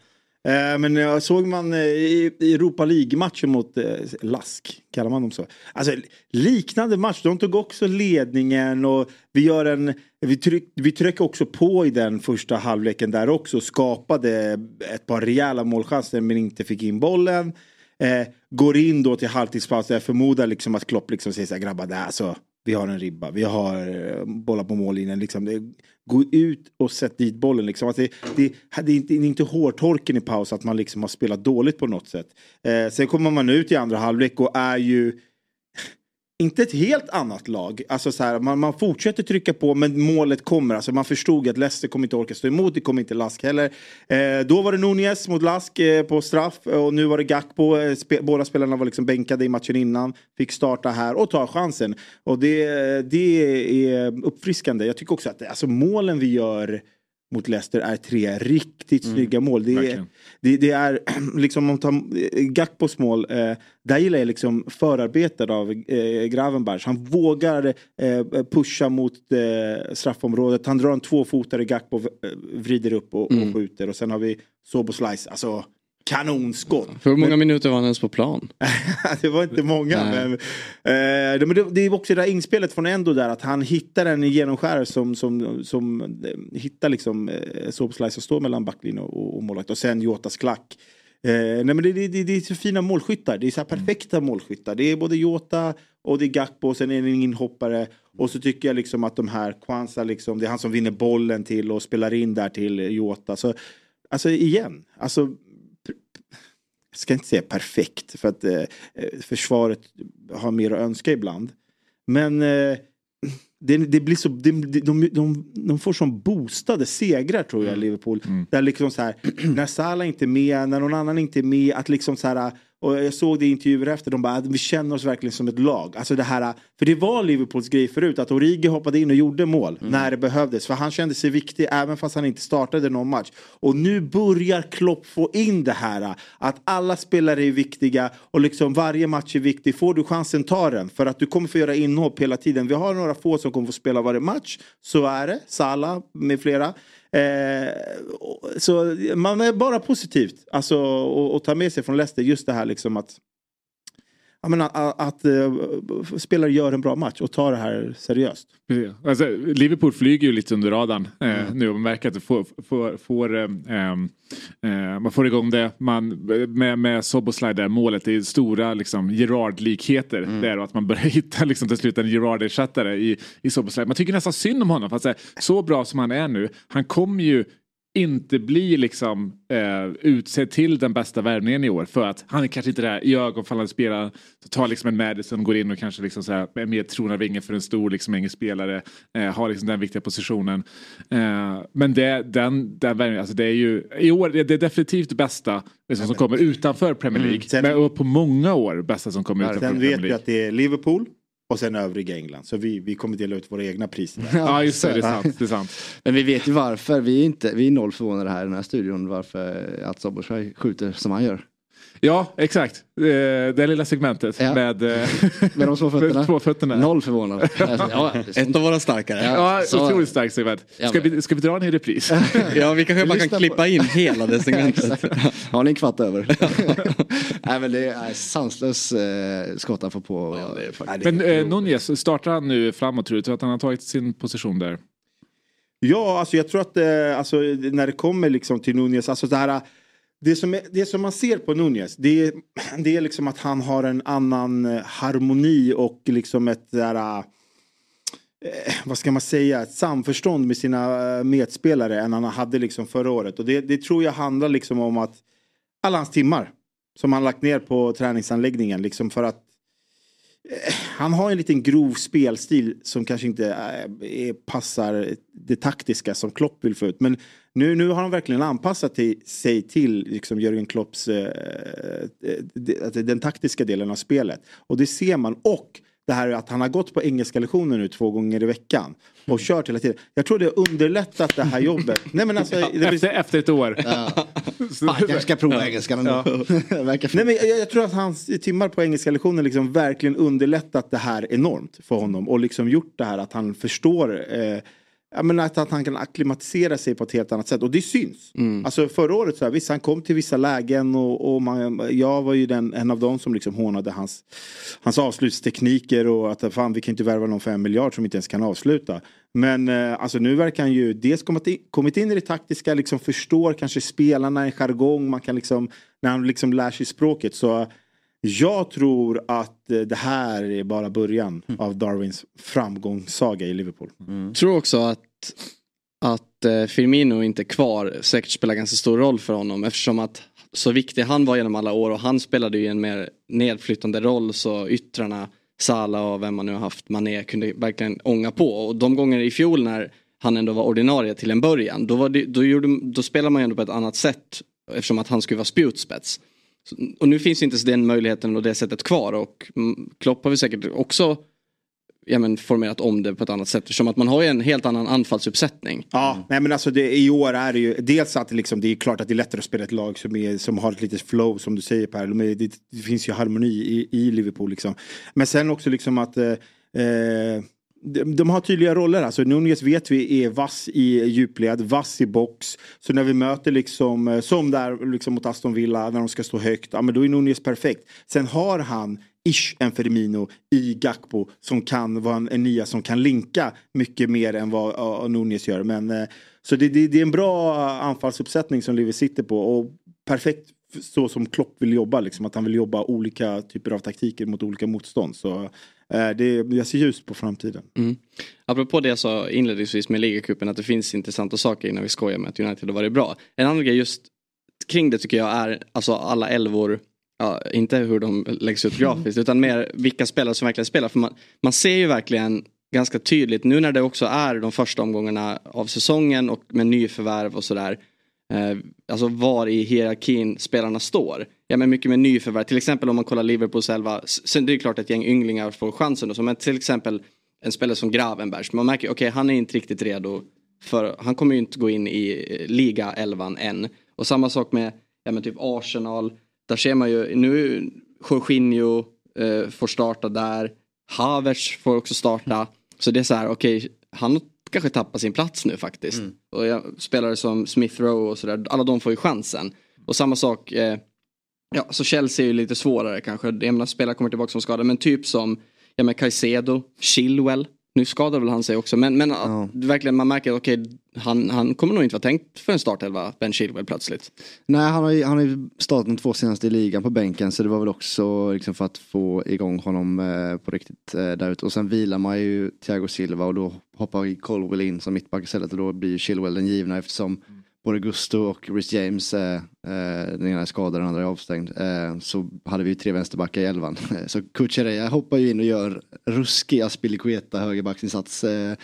Eh, men jag såg man eh, i Europa League-matchen mot eh, Lask, kallar man dem så? Alltså liknande match, de tog också ledningen och vi gör en, vi, tryck, vi trycker också på i den första halvleken där också, skapade ett par rejäla målchanser men inte fick in bollen. Eh, går in då till halvtidspaus, jag förmodar liksom att Klopp liksom säger så här, grabbar, det alltså, vi har en ribba, vi har bollar på mållinjen. Liksom. Gå ut och sätt dit bollen. Liksom. Att det, det, det, är inte, det är inte hårtorken i paus att man liksom har spelat dåligt på något sätt. Eh, sen kommer man ut i andra halvlek och är ju inte ett helt annat lag. Alltså så här, man, man fortsätter trycka på men målet kommer. Alltså man förstod att Leicester kommer inte orka stå emot. Det kommer inte Lask heller. Eh, då var det Nunez mot Lask eh, på straff och nu var det Gakpo. Eh, spe, båda spelarna var liksom bänkade i matchen innan. Fick starta här och ta chansen. Och det, det är uppfriskande. Jag tycker också att alltså, målen vi gör mot Leicester är tre riktigt snygga mål. Det är, det, det är liksom om man tar eh, Gakpos mål. Eh, där gillar jag liksom förarbetet av eh, Gravenberg. Han vågar eh, pusha mot eh, straffområdet. Han drar en tvåfotare, Gakpo eh, vrider upp och, och skjuter. Och sen har vi Soboslajs. Alltså kanonskott. Hur många minuter var han ens på plan? det var inte många. Nej. Men, eh, det- men det, är också det där inspelet från Endo där att han hittar en genomskärare som, som, som eh, hittar liksom eh, Soboslaj som står mellan backlinjen och, och målvakt och sen Jotas klack. Eh, nej men det, det, det, är så fina målskyttar. Det är så här perfekta målskyttar. Det är både Jota och det är Gakpo och sen är det en inhoppare. Och så tycker jag liksom att de här Kwanza liksom, det är han som vinner bollen till och spelar in där till Jota. Så, alltså igen, alltså ska inte säga perfekt för att eh, försvaret har mer att önska ibland. Men eh, det, det blir så, det, de, de, de, får som boostade segrar tror jag Liverpool. Där liksom så här, när Salah inte är med, när någon annan inte är med, att liksom så här och jag såg det i intervjuer efter, de bara att vi känner oss verkligen som ett lag. Alltså det här, för det var Liverpools grej förut, att Origi hoppade in och gjorde mål när det behövdes. För han kände sig viktig även fast han inte startade någon match. Och nu börjar Klopp få in det här, att alla spelare är viktiga och liksom varje match är viktig. Får du chansen, ta den. För att du kommer få göra inhopp hela tiden. Vi har några få som kommer få spela varje match. Så är det, Salah med flera. Eh, så man är bara positivt alltså, och, och ta med sig från Leicester just det här liksom att jag menar, att, att uh, spelare gör en bra match och tar det här seriöst. Alltså, Liverpool flyger ju lite under radarn eh, mm. nu och man märker att det får, får, får eh, eh, man får igång det. Man, med, med Soboslaj där målet, det är stora liksom, Gerard-likheter mm. där och att man börjar hitta liksom, till slut en Gerard-ersättare i, i Soboslaj. Man tycker nästan synd om honom. För att, så, så bra som han är nu, han kommer ju inte bli liksom eh, utsedd till den bästa värvningen i år för att han är kanske inte där i ögonfallande spelare. Så tar liksom en Madison, går in och kanske liksom så här, är mer tronarvinge för en stor liksom engelsk spelare. Eh, har liksom den viktiga positionen. Eh, men det, den, den värvningen, alltså det är ju i år, det är definitivt bästa liksom, som kommer utanför Premier League. Mm. Sen, men på många år bästa som kommer utanför Premier League. Sen vet vi att det är Liverpool, och sen övriga England. Så vi, vi kommer dela ut våra egna priser. ja just det, det är, sant, det är sant. Men vi vet ju varför. Vi är, inte, vi är noll förvånade här i den här studion varför att Soboslaj skjuter som han gör. Ja, exakt. Eh, det lilla segmentet ja. med, eh, med de små fötterna. två fötterna. Noll förvånad. ja, ett av våra starkare. Ja, så otroligt starkt segment. Ska, vi, ska vi dra den i repris? ja, vi kanske bara kan klippa in hela det segmentet. Har ni en kvart över? Nej, men det är sanslös eh, skott han får på. Ja, är men eh, Nunez, startar han nu framåt tror du? att han har tagit sin position där? Ja, alltså jag tror att eh, alltså, när det kommer liksom till Nunez, alltså det här det som, är, det som man ser på Nunez det är, det är liksom att han har en annan eh, harmoni och liksom ett där, eh, eh, vad ska man säga, ett samförstånd med sina eh, medspelare än han hade liksom förra året. Och det, det tror jag handlar liksom om att alla hans timmar som han lagt ner på träningsanläggningen liksom för att han har en liten grov spelstil som kanske inte äh, är, passar det taktiska som Klopp vill få ut. Men nu, nu har han verkligen anpassat till, sig till liksom Jörgen Klopps eh, den taktiska delen av spelet. Och det ser man. Och det här att han har gått på engelska lektioner nu två gånger i veckan och mm. kört hela tiden. Jag tror det har underlättat det här jobbet. Nej, men alltså, ja, efter, efter ett år. Ja. Fan, jag ska prova engelska ja. Nej, men jag, jag, tror att hans timmar på engelska lektioner liksom verkligen underlättat det här enormt för honom och liksom gjort det här att han förstår eh, jag menar att, att han kan akklimatisera sig på ett helt annat sätt och det syns. Mm. Alltså förra året så här, visst han kom till vissa lägen och, och man, jag var ju den, en av dem som liksom hånade hans, hans avslutstekniker och att fan vi kan inte värva någon för en miljard som inte ens kan avsluta. Men eh, alltså nu verkar han ju dels kommit in, kommit in i det taktiska, liksom förstår kanske spelarna, en jargong, man kan liksom, när han liksom lär sig språket så jag tror att eh, det här är bara början mm. av Darwins framgångssaga i Liverpool. Mm. Jag tror också att, att eh, Firmino inte är kvar säkert spelar ganska stor roll för honom eftersom att så viktig han var genom alla år och han spelade ju en mer nedflyttande roll så yttrarna Salah och vem man nu har haft, Mané kunde verkligen ånga på och de gånger i fjol när han ändå var ordinarie till en början då, var det, då, gjorde, då spelade man ju ändå på ett annat sätt eftersom att han skulle vara spjutspets. Och nu finns inte den möjligheten och det sättet kvar och mm, Klopp har vi säkert också ja, men, formerat om det på ett annat sätt. Eftersom att man har ju en helt annan anfallsuppsättning. Ja, mm. nej men alltså det, i år är det ju dels att det, liksom, det är klart att det är lättare att spela ett lag som, är, som har ett litet flow som du säger Per. Det, det, det finns ju harmoni i, i Liverpool liksom. Men sen också liksom att eh, eh de, de har tydliga roller. Alltså Nunez vet vi är vass i djupled, vass i box. Så när vi möter liksom, eh, som där liksom mot Aston Villa när de ska stå högt, ja men då är Nunez perfekt. Sen har han ish en Firmino i Gakpo som kan vara en, en nia som kan linka mycket mer än vad uh, Nunez gör. Men, uh, så det, det, det, är en bra eh, anfallsuppsättning som Liver sitter på och perfekt så som Klopp vill jobba, liksom, att han vill jobba olika typer av taktiker mot olika motstånd. Så Eh, det, jag ser ljust på framtiden. Mm. Apropå det jag sa inledningsvis med ligacupen att det finns intressanta saker innan vi skojar med att United har varit bra. En annan grej just kring det tycker jag är alltså alla elvor Ja, inte hur de läggs ut grafiskt utan mer vilka spelare som verkligen spelar. För man, man ser ju verkligen ganska tydligt nu när det också är de första omgångarna av säsongen och med nyförvärv och sådär eh, alltså var i hierarkin spelarna står. Ja men mycket med nyförvärv, till exempel om man kollar Liverpools elva, sen det är klart att ett gäng ynglingar får chansen och så, men till exempel en spelare som Gravenbergs, man märker okej okay, han är inte riktigt redo för, han kommer ju inte gå in i eh, liga elvan än. Och samma sak med, ja men typ Arsenal, där ser man ju, nu Jorginho eh, får starta där, Havertz får också starta. Så det är så här, okej, okay, han kanske tappa sin plats nu faktiskt. Mm. Och jag, spelare som Smith Rowe och sådär, alla de får ju chansen. Och samma sak, eh, Ja, så Chelsea är ju lite svårare kanske. Jag menar spelare kommer tillbaka som skadade. Men typ som ja, men Caicedo, Chilwell. Nu skadade väl han sig också. Men, men ja. verkligen man märker att okej, han, han kommer nog inte vara tänkt för en startelva, Ben Chilwell plötsligt. Nej, han har ju, han har ju startat de två senaste i ligan på bänken. Så det var väl också liksom för att få igång honom eh, på riktigt eh, där ute. Och sen vilar man ju Thiago Silva och då hoppar Colwell in som mittback istället. Och då blir Chilwell den givna eftersom mm både Gusto och Rhys James, eh, eh, den ena är skadad, den andra är avstängd. Eh, så hade vi ju tre vänsterbackar i elvan. så Kuchereya hoppar ju in och gör ruskig Aspilicueta högerbacksinsats. Eh,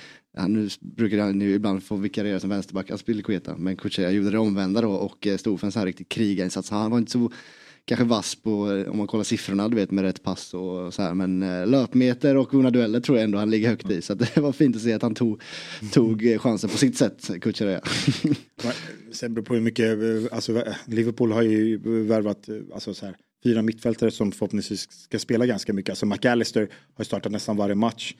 nu brukar han nu ibland få vikariera som vänsterback Aspilicueta, men Kuchereya gjorde det omvända då och eh, stod för en sån här riktig krigarinsats. Han var inte så kanske vass på, om man kollar siffrorna, du vet med rätt pass och så här. Men eh, löpmeter och vunna dueller tror jag ändå han ligger högt i. Så det var fint att se att han tog, tog eh, chansen på sitt sätt, Kucherea. Sen beror på hur mycket, eh, alltså Liverpool har ju värvat, alltså så här, fyra mittfältare som förhoppningsvis ska spela ganska mycket. Alltså McAllister har startat nästan varje match.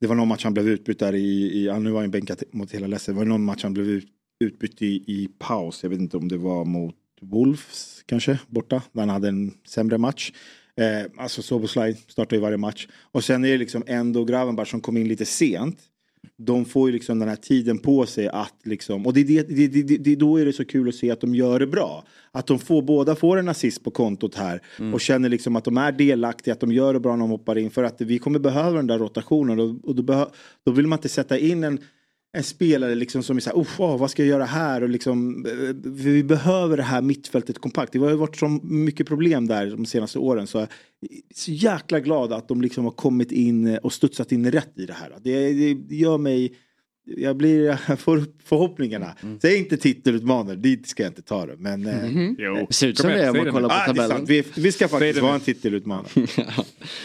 Det var någon match han blev utbytt där i, i ja, nu var han bänkat mot hela Leicester. Det var någon match han blev ut, utbytt i, i paus. Jag vet inte om det var mot Wolves kanske borta. Där han hade en sämre match. Eh, alltså Soboslaj startar ju varje match. Och sen är det liksom Endo och Gravenberg som kom in lite sent. De får ju liksom den här tiden på sig att liksom, och det, det, det, det, det, då är det så kul att se att de gör det bra. Att de får, båda får en assist på kontot här mm. och känner liksom att de är delaktiga, att de gör det bra när de hoppar in. För att vi kommer behöva den där rotationen och, och då, då vill man inte sätta in en en spelare liksom som är så här, oh, vad ska jag göra här? Och liksom, eh, vi behöver det här mittfältet kompakt. Det har ju varit så mycket problem där de senaste åren. Så jag är så jäkla glad att de liksom har kommit in och studsat in rätt i det här. Det, det gör mig, jag blir, jag får upp förhoppningarna. Mm. Säg inte titelutmanare, dit ska jag inte ta det. Men mm -hmm. jo. det ser ut som det om man kollar på ah, tabellen. Vi, vi, ska faktiskt vara en titelutmanare.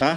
ja.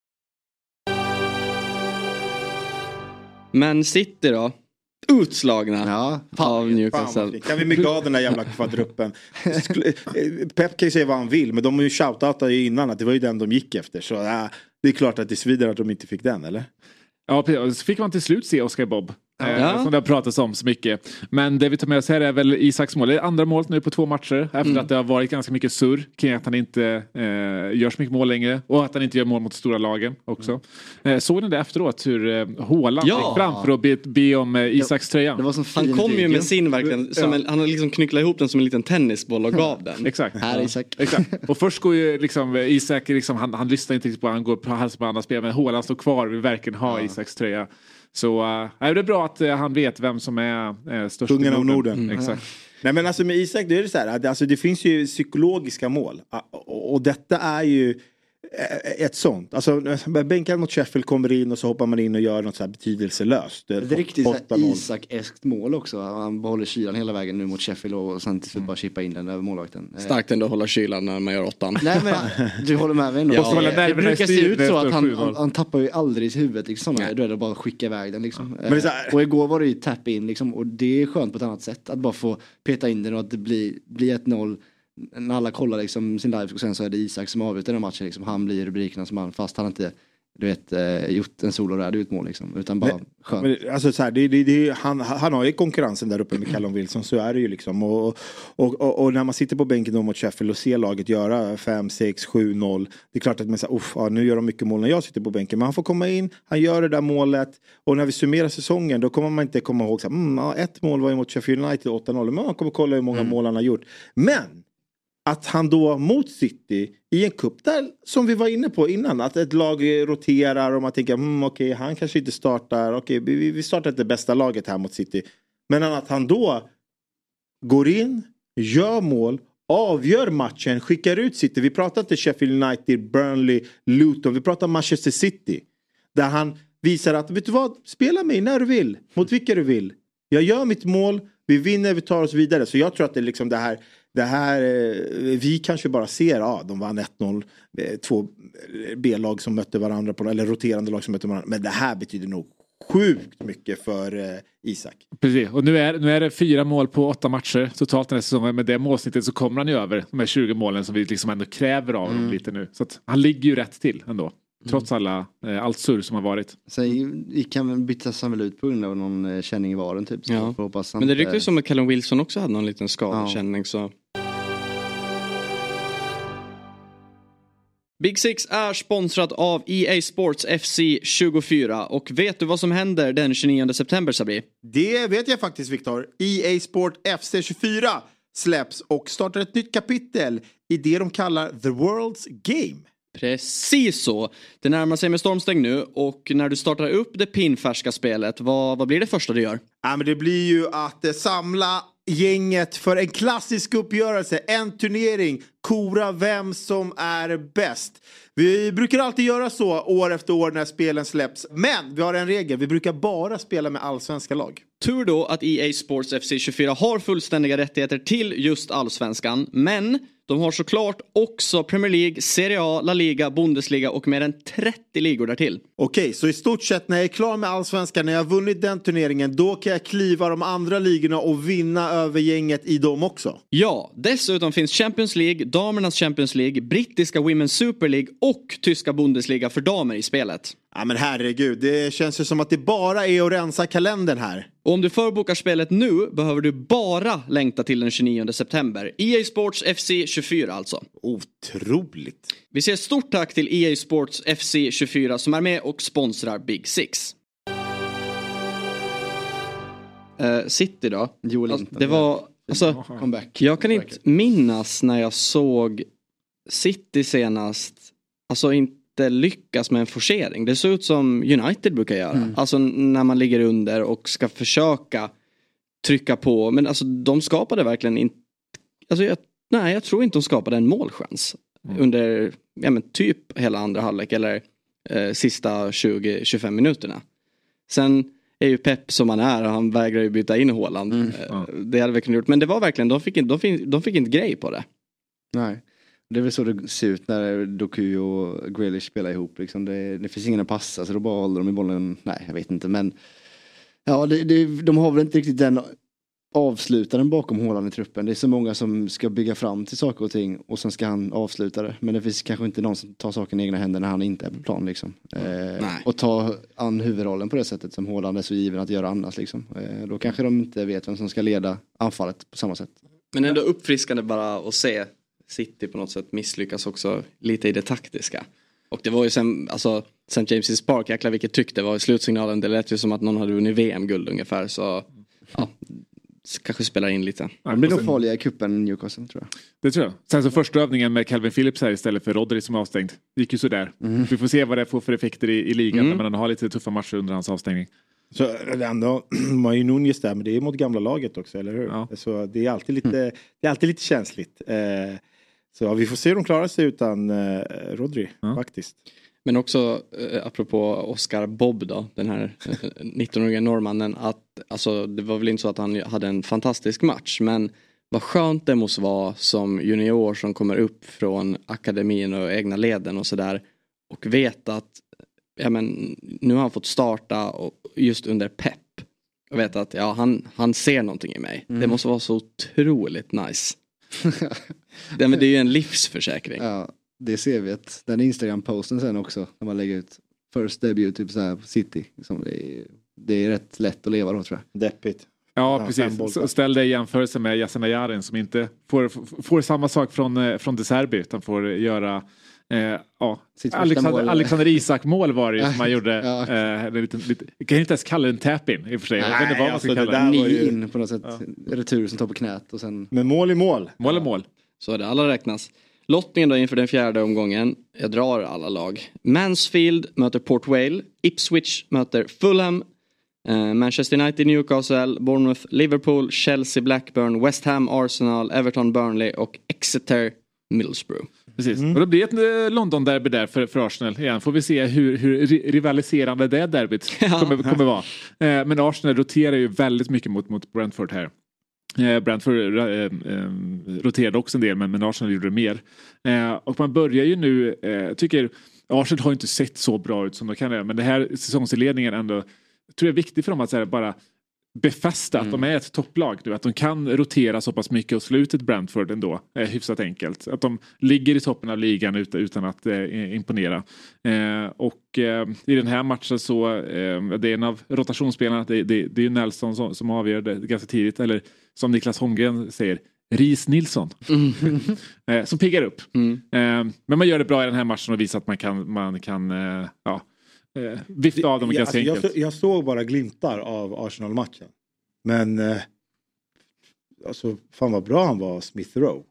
Men City då? Utslagna ja, av Newcastle. kan vi mycket av den där jävla kvadruppen. Pep kan ju säga vad han vill men de har ju shoutoutat innan att det var ju den de gick efter. Så äh, det är klart att det svider att de inte fick den eller? Ja, så fick man till slut se Oscar Bob. Eh, ja. Som det har pratats om så mycket. Men det vi tar med oss här är väl Isaks mål. Det är andra målet nu på två matcher. Efter mm. att det har varit ganska mycket surr kring att han inte eh, gör så mycket mål längre. Och att han inte gör mål mot stora lagen också. Mm. Eh, såg ni det efteråt? Hur eh, ja. gick fram för att be, be om eh, Isaks tröja. han kom ju med sin verkligen. Som en, han har liksom knycklat ihop den som en liten tennisboll och gav den. Exakt. Här Isak. Exakt. Och först går ju liksom Isak, liksom, han, han lyssnar inte riktigt på han går på hals på andra spel. Men Håland står kvar och vill verkligen ha ja. Isaks tröja. Så uh, det är bra att uh, han vet vem som är uh, störst Kungen av Norden. Mm. Exakt. Nej men alltså med Isak, det är det så här, alltså, det finns ju psykologiska mål. Och, och detta är ju ett sånt. Alltså bänkad mot Sheffield kommer in och så hoppar man in och gör något så här betydelselöst. Det är riktigt Isak-eskt mål också. Han behåller kylan hela vägen nu mot Sheffield och sen till slut bara chippa in den över målvakten. Eh, Starkt ändå att hålla kylan när man gör åttan. Nej men du håller med mig ändå. Ja, det, det brukar se ut så att han, han, han, tappar ju aldrig huvudet liksom. Då är det bara att skicka iväg den liksom. Eh, och igår var det ju tap in liksom och det är skönt på ett annat sätt. Att bara få peta in den och att det blir, blir 1-0 när alla kollar liksom sin live och sen så är det Isak som avbryter den matchen. Liksom. Han blir rubrikerna som han, fast han inte du vet, eh, gjort en solo där utmål liksom. Utan bara skönt. Men, alltså, så här, det, det, det, han, han har ju konkurrensen där uppe med Callum Wilson, så är det ju liksom. Och, och, och, och när man sitter på bänken då mot Sheffield och ser laget göra 5, 6, 7, 0. Det är klart att man säger, ja, nu gör de mycket mål när jag sitter på bänken. Men han får komma in, han gör det där målet. Och när vi summerar säsongen då kommer man inte komma ihåg, så här, mm, ja, ett mål var ju mot Sheffield United 8-0. Men man kommer kolla hur många mm. mål han har gjort. Men att han då mot City i en kupp där som vi var inne på innan att ett lag roterar och man tänker mm, okej okay, han kanske inte startar. Okej okay, vi, vi startar inte det bästa laget här mot City. Men att han då går in gör mål avgör matchen skickar ut City. Vi pratar inte Sheffield United Burnley Luton. Vi pratar Manchester City. Där han visar att vet du vad? Spela mig när du vill mot vilka du vill. Jag gör mitt mål Vi vinner, vi tar oss vidare. Så jag tror att det är liksom det här, det här eh, vi kanske bara ser, ja de vann 1-0, eh, två B-lag som mötte varandra, på, eller roterande lag som mötte varandra. Men det här betyder nog sjukt mycket för eh, Isak. Precis, och nu är, nu är det fyra mål på åtta matcher totalt den här säsongen. Med det målsnittet så kommer han ju över de här 20 målen som vi liksom ändå kräver av honom lite nu. Så att han ligger ju rätt till ändå. Trots alla, eh, allt surr som har varit. Sen gick han väl, byttes han väl ut på grund av någon eh, känning i varen typ. Så Ja. hoppas han Men det ryktades som att Callum Wilson också hade någon liten skadekänning så. Big Six är sponsrat av EA Sports FC 24 och vet du vad som händer den 29 september Sabri? Det vet jag faktiskt Viktor. EA Sport FC24 släpps och startar ett nytt kapitel i det de kallar The World's Game. Precis så. Det närmar sig med stormsteg nu och när du startar upp det pinfärska spelet, vad, vad blir det första du gör? Ja, men det blir ju att eh, samla gänget för en klassisk uppgörelse, en turnering, kora vem som är bäst. Vi brukar alltid göra så år efter år när spelen släpps. Men vi har en regel, vi brukar bara spela med allsvenska lag. Tur då att EA Sports FC 24 har fullständiga rättigheter till just allsvenskan, men de har såklart också Premier League, Serie A, La Liga, Bundesliga och mer än 30 ligor därtill. Okej, så i stort sett när jag är klar med allsvenskan, när jag har vunnit den turneringen, då kan jag kliva de andra ligorna och vinna över gänget i dem också. Ja, dessutom finns Champions League, damernas Champions League, brittiska Women's Super League och tyska Bundesliga för damer i spelet. Ja men herregud, det känns ju som att det bara är att rensa kalendern här. Och om du förbokar spelet nu behöver du bara längta till den 29 september. EA Sports FC 24 alltså. Otroligt. Vi säger stort tack till EA Sports FC 24 som är med och sponsrar Big Six. Eh, City då? Joel Alltså, det var, alltså, Comeback. jag kan inte minnas när jag såg City senast, alltså inte lyckas med en forcering. Det ser ut som United brukar göra. Mm. Alltså när man ligger under och ska försöka trycka på. Men alltså de skapade verkligen inte, alltså jag, nej jag tror inte de skapade en målchans. Under, ja men typ hela andra halvlek eller eh, sista 20-25 minuterna. Sen är ju Pep som han är och han vägrar ju byta in Haaland. Eh, Det hade vi kunnat gjort. Men det var verkligen, de fick, inte- de fick, de fick inte grej på det. Nej. Det är väl så det ser ut när Doku och Grealish spelar ihop. Liksom. Det, det finns ingen att passa så då bara håller de i bollen. Nej, jag vet inte men. Ja, det, det, de har väl inte riktigt den avslutaren bakom Haaland i truppen. Det är så många som ska bygga fram till saker och ting och sen ska han avsluta det. Men det finns kanske inte någon som tar saken i egna händer när han inte är på plan liksom. Eh, och ta an huvudrollen på det sättet som Haaland är så given att göra annars liksom. Eh, då kanske de inte vet vem som ska leda anfallet på samma sätt. Men ändå uppfriskande bara att se City på något sätt misslyckas också lite i det taktiska. Och det var ju sen, alltså St. James' Park, jäklar vilket tryck det var i slutsignalen. Det lät ju som att någon hade vunnit VM-guld ungefär. Så ja, kanske spelar in lite. De blir nog farliga i cupen Newcastle tror jag. Det tror jag. Sen så första övningen med Calvin Phillips här istället för Rodri som är avstängd. gick ju sådär. Vi får se vad det får för effekter i, i ligan Mm. när man har lite tuffa matcher under hans avstängning. Så det ändå, man har ju Nunez där men det är mot gamla laget också, eller hur? Så det är alltid lite, det är alltid lite känsligt. Eh, så ja, vi får se hur de klarar sig utan eh, Rodri faktiskt. Men också eh, apropå Oscar Bob då, den här eh, 19-åriga norrmannen, att alltså, det var väl inte så att han hade en fantastisk match, men vad skönt det måste vara som junior som kommer upp från akademin och egna leden och sådär och vet att ja, men, nu har han fått starta och just under pepp. Och vet att ja, han, han ser någonting i mig. Det Mm. måste vara så otroligt nice. det, men det är ju en livsförsäkring. Ja, det ser vi. Att den Instagram-posten sen också, när man lägger ut first debut typ så här på City. Liksom det, är, det är rätt lätt att leva då tror jag. Deppigt. Ja, fem precis. Så ställ dig i jämförelse med Yasin Ayarin som inte får, får, får samma sak från, eh, från De Serbi utan får göra eh, ja, Alexander, mål. Alexander Isak-mål var det ju som han gjorde. Ja. Eh, lite, jag kan inte ens kalla det en tap-in i och för sig. jag vet inte vad man alltså ska kalla det. Ni in på något sätt. Retur som tar på knät och sen. Men mål i mål. Mål är mål. Så är det, alla räknas. Lottningen då inför den fjärde omgången. Jag drar alla lag. Mansfield möter Port Vale. Ipswich möter Fulham. Eh, Manchester United, Newcastle, Bournemouth, Liverpool, Chelsea, Blackburn, West Ham, Arsenal, Everton, Burnley och Exeter, Middlesbrough. Precis. Och då blir det ett eh, London-derby där för, för Arsenal igen. Får vi se hur, hur ri- rivaliserande det derbyt kommer, kommer vara. Eh, men Arsenal roterar ju väldigt mycket mot, mot Brentford här. Eh, Brentford eh, eh, roterade också en del men, men Arsenal gjorde det mer. Eh, och man börjar ju nu, eh, jag tycker Arsenal har inte sett så bra ut som de kan göra men det här säsongsinledningen ändå tror jag är viktigt för dem att så här, bara befästa att de är ett topplag nu. Att de kan rotera så pass mycket och slå ut ett Brentford ändå. Eh, hyfsat enkelt. Att de ligger i toppen av ligan utan, utan att eh, imponera. Eh, och eh, i den här matchen så eh, det är en av rotationsspelarna. Det, det, det är ju Nelson som, som avgör det ganska tidigt. Eller som Niklas Holmgren säger. Ris Nilsson. eh, som piggar upp. Mm. Eh, men man gör det bra i den här matchen och visar att man kan, man kan ja, eh, vifta av dem Ja, ganska alltså, jag, enkelt. så- jag såg bara glimtar av Arsenal-matchen. Men eh, alltså, fan vad bra han var, Smith Rowe.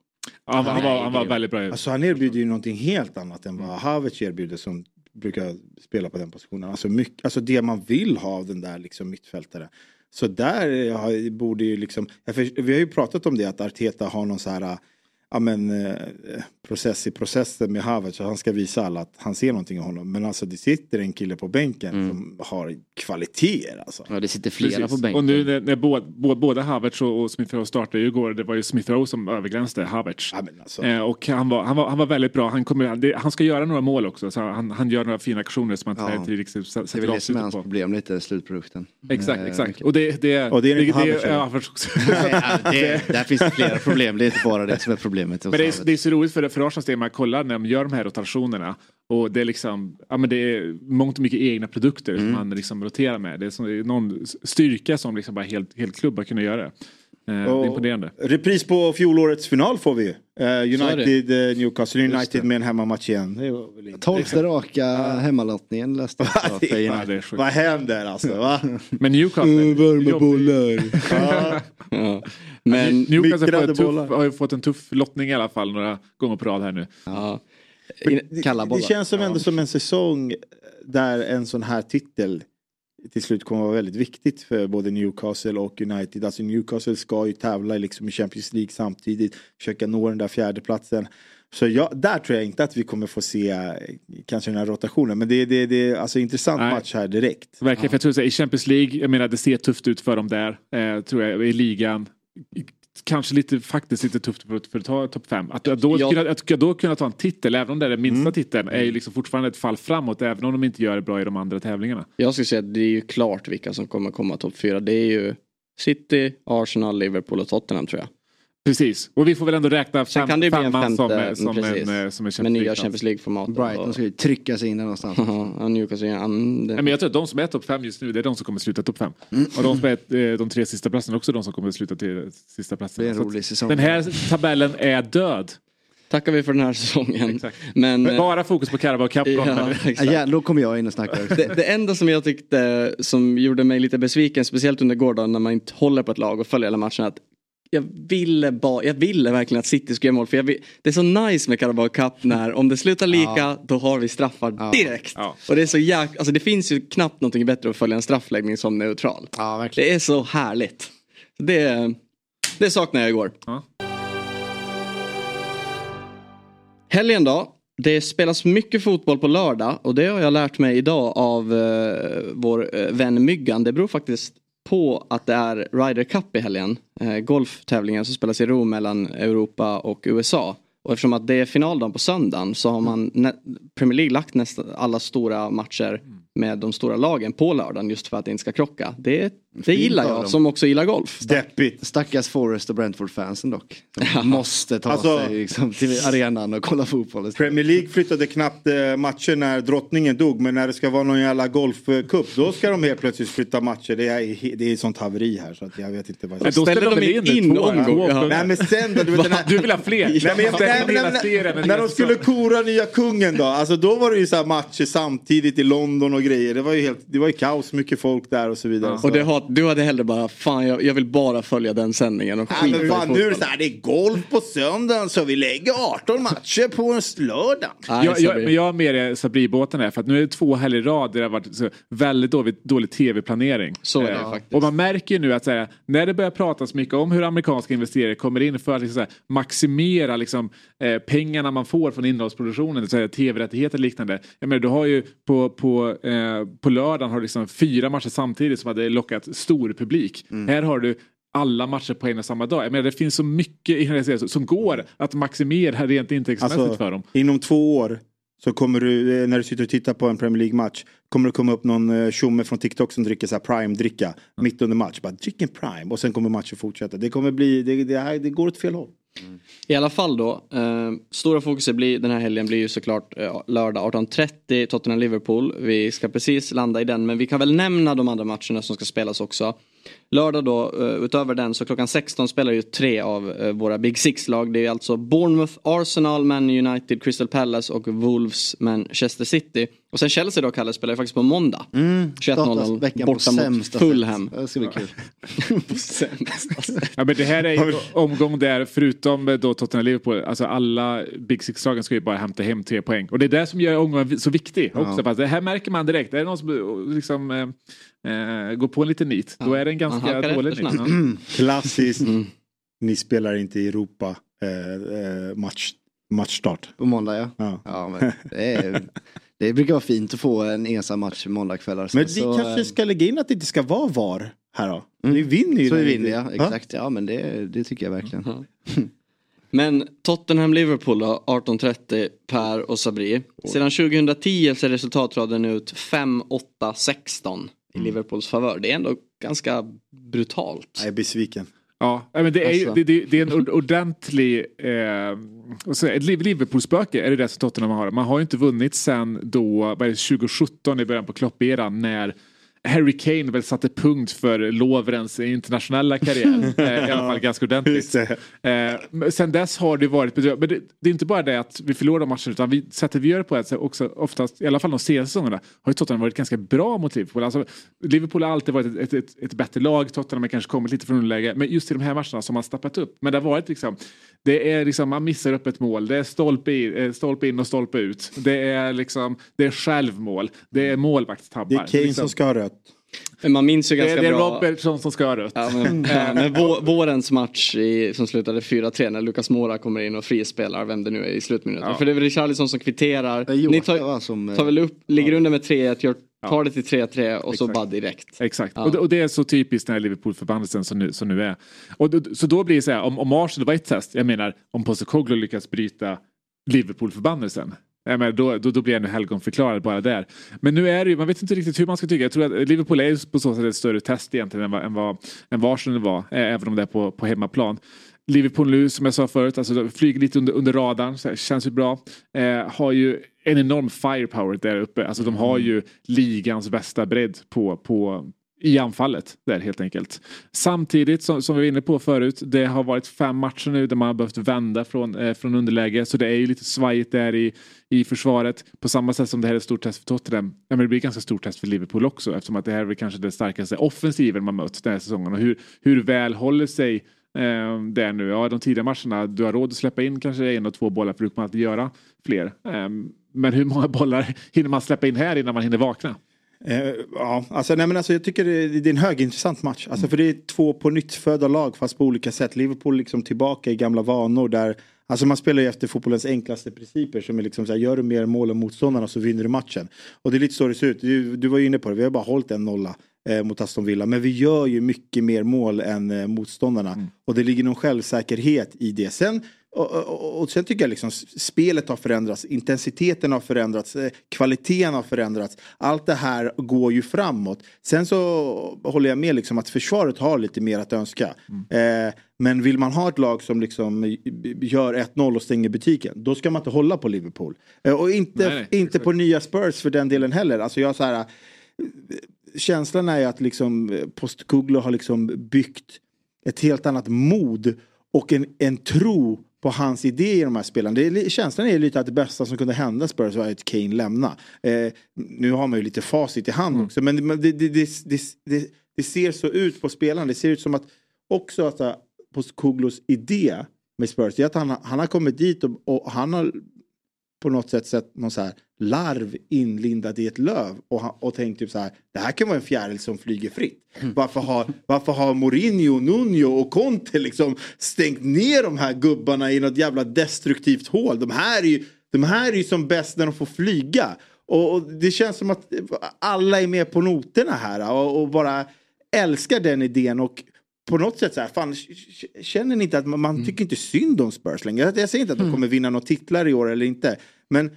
Ja, han, var- han, var, han var väldigt bra. Alltså han erbjuder ju någonting helt annat än vad Havertz erbjuder som brukar spela på den positionen. Alltså, mycket, alltså det man vill ha av den där liksom mittfältare. Så där eh, borde ju liksom, jag vi har ju pratat om det att Arteta har någon så här ja, men, eh, process i processen med Havertz. så Han ska visa alla att han ser någonting i honom. Men alltså det sitter en kille på bänken som har kvaliteter. Alltså. Ja, det sitter flera Precis. på bänken. Och nu när, när både, både, både Havertz och, och Smith Rowe startade ju igår, det var ju Smith Rowe som överglänste Havertz. alltså. eh, och han var, han, var, han var väldigt bra. Han, kommer, det, han ska göra några mål också. Så han, han gör några fina aktioner som han Ja. inte riktigt Det är sätter väl det som är hans på. problem lite, slutprodukten. Exakt, Eh, exakt. Och det, det, Och det är det, eller? ja, Havertz också. Nej, ja, det, där finns det flera problem, det är inte bara det som är problemet. Men det är, det är så roligt för, för Arsenals del, man kollar när de gör de här rotationerna. Och det är liksom, ja men det är mångt och mycket egna produkter Mm. som man liksom roterar med. Det är, som, det är någon styrka som liksom bara helt, helt klubb har kunnat göra. Eh, imponerande. Repris på fjolårets final får vi ju. Eh. United, eh, Newcastle United med en hemmamatch igen. Tolfte raka hemmalottningen läste jag. Vad händer alltså? Va? Men Newcastle. Värmebollar. Ja. Men Newcastle en tuff, bollar. har ju fått en tuff lottning i alla fall några gånger på rad här nu. ja. Det, det bollar. känns som ändå som en säsong där en sån här titel till slut kommer att vara väldigt viktigt för både Newcastle och United. Alltså Newcastle ska ju tävla liksom i Champions League samtidigt, försöka nå den där fjärdeplatsen. Så jag, där tror jag inte att vi kommer få se eh, kanske den här rotationen. Men det, det, det är alltså intressant Nej. match här direkt. Verkligen, för jag tror så här, i Champions League, jag menar det ser tufft ut för dem där. Eh, tror jag, i ligan. Kanske lite, faktiskt lite tufft för, för att ta topp fem. Att, att, då, Ja. kunna, att då kunna ta en titel, även om det är den minsta Mm. titeln, är ju liksom fortfarande ett fall framåt. Även om de inte gör det bra i de andra tävlingarna. Jag skulle säga att det är ju klart vilka som kommer komma topp fyra. Det är ju City, Arsenal, Liverpool och Tottenham tror jag. Precis, och vi får väl ändå räkna fem, kan det en femman femte, som, mm, som, precis. en, eh, som en Champions Med nya. Champions League-formatet. Brighton ska ju trycka sig in där någonstans. Ja, Newcastle, ja, det- men jag tror att de som är topp fem just nu, det är de som kommer sluta topp fem. Mm. Och de som är eh, de tre sista platserna, också de som kommer sluta till sista platsen. Det är en rolig säsong. Den här tabellen är död. Tackar vi för den här säsongen. Men, Men bara fokus på Carabao Cup. ja, Ja, då kommer jag in och snackar. Det, det enda som jag tyckte som gjorde mig lite besviken, speciellt under gårdagen när man inte håller på ett lag och följer hela matchen, att jag ville, ba, jag ville verkligen att City skulle göra mål. För jag vill, det är så nice med Carabao Cup när om det slutar lika då har vi straffar Ja. direkt. Ja. Och det är så jäk, alltså det finns ju knappt någonting bättre att följa en straffläggning som neutral. Ja. Det är så härligt. Det, det saknar jag igår. Ja. Helgen då. Det spelas mycket fotboll på lördag och det har jag lärt mig idag av eh, vår eh, vän Myggan. Det beror faktiskt på att det är Ryder Cup i helgen. Eh, golftävlingen som spelas i Rom mellan Europa och USA. Och eftersom att det är finaldagen på söndagen så har man nä- Premier League lagt nästan alla stora matcher med de stora lagen på lördagen just för att det inte ska krocka. Det, det gillar jag som också gillar golf. Deppigt. Stackars Forest och Brentford-fansen dock. De måste ta Alltså- sig liksom, till arenan och kolla fotboll. Premier League flyttade knappt eh, matcher när drottningen dog. Men när det ska vara någon jävla golfcup då ska de helt plötsligt flytta matcher. Det är, det är sånt haveri här så att jag vet inte vad jag Men då Ställer de in, in två, omgång? två Ja. Nej men sen då, du vet här... Du vill ha fler? Nej, men, jag, nej, men, Hela när, de skulle kora nya kungen då, alltså då var det ju så här matcher samtidigt i London och grejer. Det var ju, helt, det var ju kaos, mycket folk där och så vidare. Så. Och det har, du hade hellre bara, fan jag, jag vill bara följa den sändningen och skita men i fan, nu är det så här, det är golf på söndagen så vi lägger 18 matcher på en lördag. Nej, Jag, jag, men jag har mer Sabri-båten här för att nu är det två helger i rad där det har varit så väldigt dålig, dålig tv-planering. Så är det Eh, faktiskt. Och man märker ju nu att så här, när det börjar pratas mycket om hur amerikanska investerare kommer in för att liksom, så här, maximera liksom, eh, pengarna man får från innehållsproduktionen, tv-rättigheter och liknande. Jag menar, du har ju på, på, eh, på lördagen har du liksom fyra matcher samtidigt som hade lockat stor publik. Här har du alla matcher på en och samma dag. Jag menar, det finns så mycket i den serien som går att maximera rent intäktsmässigt Alltså, för dem. inom två år så kommer du, eh, när du sitter och tittar på en Premier League-match, kommer det komma upp någon eh, tjomme från TikTok som dricker så prime-dricka mitt under match. Bara drick en prime och sen kommer matchen fortsätta. Det kommer bli, det, det, här, det går åt fel håll. I alla fall då, eh, stora fokuset blir, den här helgen blir ju såklart eh, lördag 18.30 Tottenham-Liverpool. Vi ska precis landa i den men vi kan väl nämna de andra matcherna som ska spelas också. Lördag då, eh, utöver den så klockan 16 spelar ju tre av eh, våra Big Six-lag. Det är alltså Bournemouth, Arsenal, Man United, Crystal Palace och Wolves, Manchester City. Och sen Chelsea då, Kalle, spelar ju faktiskt på måndag. Mm, 21.00 veckan på borta mot Fulham. Det ska bli kul. på sämsta sätt. Ja, men det här är ju omgång där, förutom eh, då Tottenham Liverpool, alltså alla Big Six-lagen ska ju bara hämta hem tre poäng. Och det är det som gör omgången så viktig också. Ja. Fast det här märker man direkt. Det är någon som liksom, eh, går på en liten nit. Då är det en ganska halkar dålig efter nit. snabbt. Ja. Klassiskt. Ni spelar inte i Europa eh, eh, match, matchstart. På måndag ja. Ja. ja men det, är, det brukar vara fint att få en ensam match måndagskvällar. Men vi Så, kanske ska lägga in att det inte ska vara VAR här då. Mm. Ni vinner ju. Så vi vinner ja, exakt. Ja men det, det tycker jag verkligen. Men Tottenham-Liverpool då, 18.30 Per och Sabri. Sedan 2010 ser resultatraden ut 5-8-16 i Mm. Liverpools favör. Det är ändå ganska brutalt. Jag är besviken. Ja, men det är, ju, Alltså. det, det, det är en ord- ordentlig... Eh, ett Liv- Liverpool-spöke är det det som Tottenham har. Man har ju inte vunnit sen då, vad är det, 2017 i början på Klopp-eran när Harry Kane väl satte punkt för Lovrens internationella karriär. eh, I alla fall ganska ordentligt. Eh, sen dess har det varit bedrövligt. Men det, det är inte bara det att vi förlorar matchen utan vi, sättet vi gör det på är också oftast, i alla fall de senaste säsongerna, har ju Tottenham varit ganska bra mot Liverpool. Alltså, Liverpool har alltid varit ett, ett, ett, ett bättre lag, Tottenham har kanske kommit lite från underläge, men just i de här matcherna har man stappat upp. Men det har varit liksom, det är liksom, man missar upp ett mål, det är stolpe in, eh, stolpe in och stolpe ut. Det är liksom, det är självmål, det är målvaktstabbar. Det är Kane liksom. som ska ha rött. Men man minns ju det, ganska är- det är bra. Robertson som ska ha rött. Ja, men, eh, men vå, vårens match i, som slutade 4-3 när Lucas Moura kommer in och frispelar, vem det nu är i slutminuten. Ja. För det är väl Richarlison som kvitterar. Det är Ni tar, som, eh, tar väl upp, ligger under med 3-1, gör, Ja. tar det till 3-3 och så Exakt. bara direkt. Exakt, Ja. och, det, och det är så typiskt den här Liverpool-förbannelsen som nu, som nu är. Och, då- så då blir det så här, om, om Arsenal var ett test, jag menar om Postecoglou lyckas bryta Liverpool-förbannelsen. Menar, då, då, då blir jag nu helgonförklarad bara där. Men nu är det ju, man vet inte riktigt hur man ska tycka. Jag tror att Liverpool är på så sätt ett större test egentligen än vad, än vad, än vad Arsenal var, eh, även om det är på, på hemmaplan. Liverpool nu, som jag sa förut, alltså, flyger lite under, under radarn, så här, känns ju bra. Eh, har ju en enorm firepower där uppe. Alltså de har ju ligans bästa bredd på, på, i anfallet där helt enkelt. Samtidigt som, som vi var inne på förut, det har varit fem matcher nu där man har behövt vända från, eh, från underläge. Så det är ju lite svajigt där i, i försvaret. På samma sätt som det här är ett stort test för Tottenham. Ja, men det blir ett ganska stort test för Liverpool också eftersom att det här är väl kanske den starkaste offensiven man mött den här säsongen. Och hur, hur väl håller sig eh, där nu? Ja, de tidiga matcherna, du har råd att släppa in kanske en och två bollar för du kommer alltid göra fler. Eh, men hur många bollar hinner man släppa in här innan man hinner vakna? Eh, ja, alltså, nej, men alltså, jag tycker det, det är en högintressant match. Alltså, För det är två på nytt födda lag fast på olika sätt. Liverpool liksom tillbaka i gamla vanor där Alltså man spelar ju efter fotbollens enklaste principer som är liksom så här, gör du mer mål än motståndarna så vinner du matchen. Och det är lite så det ser ut. Du, du var ju inne på det, vi har bara hållit en nolla eh, mot Aston Villa. Men vi gör ju mycket mer mål än eh, motståndarna. Och det ligger någon självsäkerhet i det. Sen och, och, och sen tycker jag liksom spelet har förändrats, intensiteten har förändrats, eh, kvaliteten har förändrats. Allt det här går ju framåt. Sen så håller jag med liksom att försvaret har lite mer att önska. Eh, men vill man ha ett lag som liksom gör 1-0 och stänger butiken, då ska man inte hålla på Liverpool. Eh, och inte, Nej, nej, inte på nya Spurs för den delen heller. Alltså jag så här, känslan är ju att liksom eh, Postecoglou har liksom byggt ett helt annat mod och en, en tro på hans idé i de här spelarna. Det känslan är lite att det bästa som kunde hända Spurs var att Kane lämna. Eh, nu har man ju lite facit i hand också men det, det, det, det, ser så ut på spelarna. Det ser ut som att också att uh, Postecoglou's idé med Spurs är att han, har- han har kommit dit och, och han har på något sätt sett någon så här larv inlindad i ett löv och, och tänkt typ så här det här kan vara en fjäril som flyger fritt. Varför har, varför har Mourinho, Nuno och Conte liksom stängt ner de här gubbarna i något jävla destruktivt hål? De här är ju, de här är ju som bäst när de får flyga. Och, och det känns som att alla är med på noterna här och, och bara älskar den idén och på något sätt så här, fan, känner ni inte att man, man tycker inte synd om Spurs längre? Jag, jag säger inte att de kommer vinna några titlar i år eller inte. Men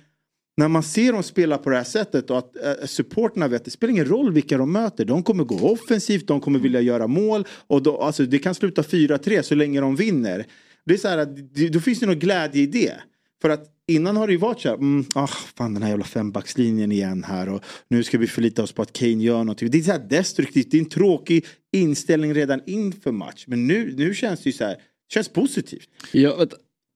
när man ser dem spela på det här sättet och att äh, supporterna vet det spelar ingen roll vilka de möter. De kommer gå offensivt, de kommer vilja göra mål och då, alltså, det kan sluta 4-3 så länge de vinner. Det är så här, att det- då finns det någon glädje i det. För att innan har det ju varit så här, mm, ah, fan den här jävla fembackslinjen igen här och nu ska vi förlita oss på att Kane gör någonting. Det är så här destruktivt, det är en tråkig inställning redan inför match. Men nu, nu känns det ju så här, känns positivt. Jag, vet-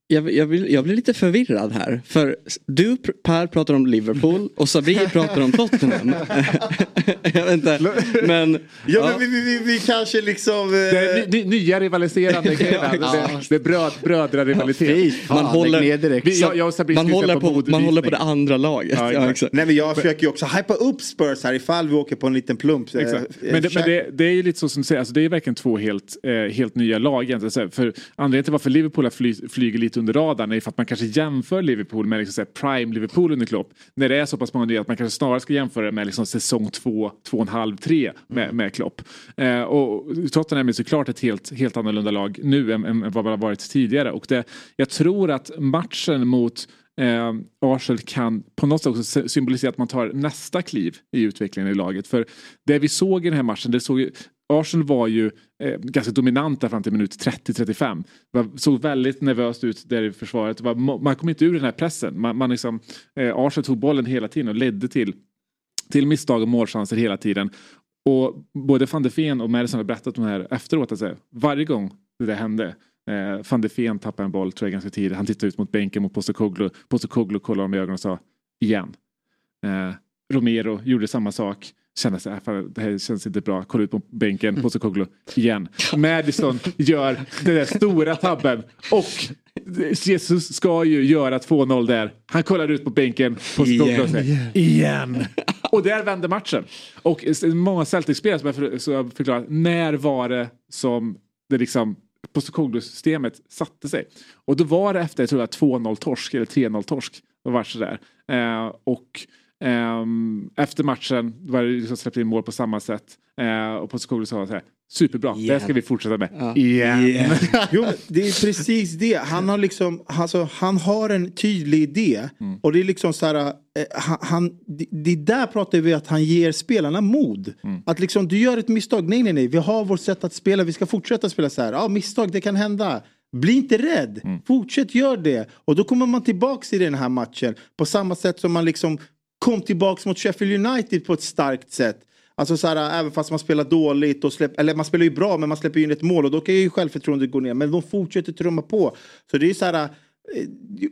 jag, jag, vill, jag blir lite förvirrad här. För du Per pratar om Liverpool och Sabri pratar om Tottenham. jag vet inte. Men, Ja, men vi, vi, vi, kanske liksom... Det är Eh, ny, nya rivaliserande grejer. Ja. Det, det är bröd, brödrarivalitet. man håller, Vi- jag- jag och man, håller på, på man håller på det andra laget. Ja, Ja, nej men jag försöker ju också hypa upp Spurs här ifall vi åker på en liten plump. Eh, Exakt. eh, Men, det, men det, det är ju lite så som du säger, alltså det är verkligen två helt, eh, helt nya lag egentligen. För anledningen till varför Liverpool fly, flyger lite under radarn är för att man kanske jämför Liverpool med liksom prime Liverpool under Klopp. När det är så pass många nya att man kanske snarare ska jämföra det med liksom säsong två, två och en halv, tre med, med Klopp. Eh, och Tottenham är såklart ett helt, helt annorlunda lag nu än, än vad man har varit tidigare. Och det, jag tror att matchen mot eh, Arsenal kan på något sätt också sy- symbolisera att man tar nästa kliv i utvecklingen i laget. För det vi såg i den här matchen, det såg Arsenal var ju eh, ganska dominanta fram till minut 30-35. Såg väldigt nervöst ut där i försvaret. Var, man kom inte ur den här pressen. Man, man liksom, eh, Arsenal tog bollen hela tiden och ledde till, till misstag och målchanser hela tiden. Och både van de Ven och Madison har berättat om det här efteråt. Alltså, varje gång det där hände Eh, van de Ven tappade en boll tror jag ganska tidigt. Han tittade ut mot bänken mot Postecoglou. Postecoglou kollade honom i ögonen och sa igen. Eh, Romero gjorde samma sak. Kände sig, fan, det här känns inte bra. Kolla ut på bänken. Postecoglou igen. Madison gör den där stora tabben. Och Jesus ska ju göra 2-0 där. Han kollar ut på bänken. Postecoglou och säger igen. Och där vände matchen. Och många Celtic-spelare som för- som har förklarat när var det som det liksom Postecoglou-systemet satte sig. Och då var det efter, jag tror jag, 2-0 torsk eller 3-0 torsk. Det var sådär. Eh, och efter matchen var det liksom släppte in mål på samma sätt. Eh, och Postecoglou sa så här, superbra, det här ska vi fortsätta med. Igen. Jo, men det är precis det. Han har liksom, alltså, han har en tydlig idé. Och det är liksom så här, eh, han, det, det där pratar vi att han ger spelarna mod. Att liksom, du gör ett misstag, nej nej nej, vi har vårt sätt att spela, vi ska fortsätta spela så här. Ja, misstag, det kan hända. Bli inte rädd, fortsätt gör det. Och då kommer man tillbaks i den här matchen på samma sätt som man liksom kom tillbaks mot Sheffield United på ett starkt sätt. Alltså så här, även fast man spelar dåligt och släpper, eller man spelar ju bra men man släpper in ett mål och då kan ju självförtroendet gå ner. Men de fortsätter trumma på. Så det är så här, eh,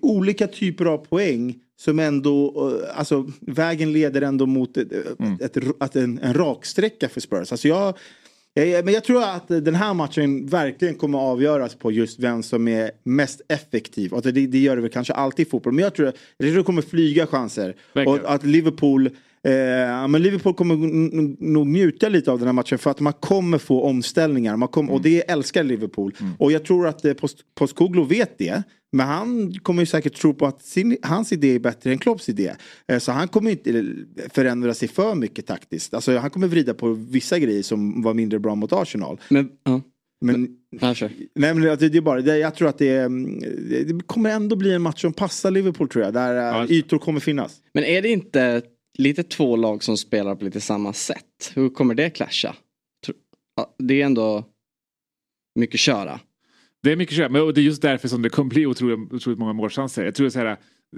olika typer av poäng som ändå, eh, alltså vägen leder ändå mot ett, ett, ett, att en, en raksträcka för Spurs. Alltså jag, men jag tror att den här matchen verkligen kommer att avgöras på just vem som är mest effektiv. Alltså det, det gör det väl kanske alltid i fotboll. Men jag tror, tror det kommer flyga chanser. Verkligen. Och att Liverpool Eh, men Liverpool kommer nog njuta lite av den här matchen för att man kommer få omställningar. Man kommer, Och det älskar Liverpool. Och jag tror att eh, Post- Postecoglou vet det. Men han kommer ju säkert tro på att sin, hans idé är bättre än Klopps idé. Eh, så han kommer inte eh, förändra sig för mycket taktiskt. Alltså, han kommer vrida på vissa grejer som var mindre bra mot Arsenal. Men, ja. Men, nej, men det, det är bara, det, jag tror att det, är, mm, det det kommer ändå bli en match som passar Liverpool tror jag. Där eh, ytor kommer finnas. Men är det inte lite två lag som spelar på lite samma sätt? Hur kommer det clasha? Ja, Det är ändå mycket köra. Det är mycket köp, men och det är just därför som det kommer bli otroligt, otroligt många målchanser. Jag tror så här,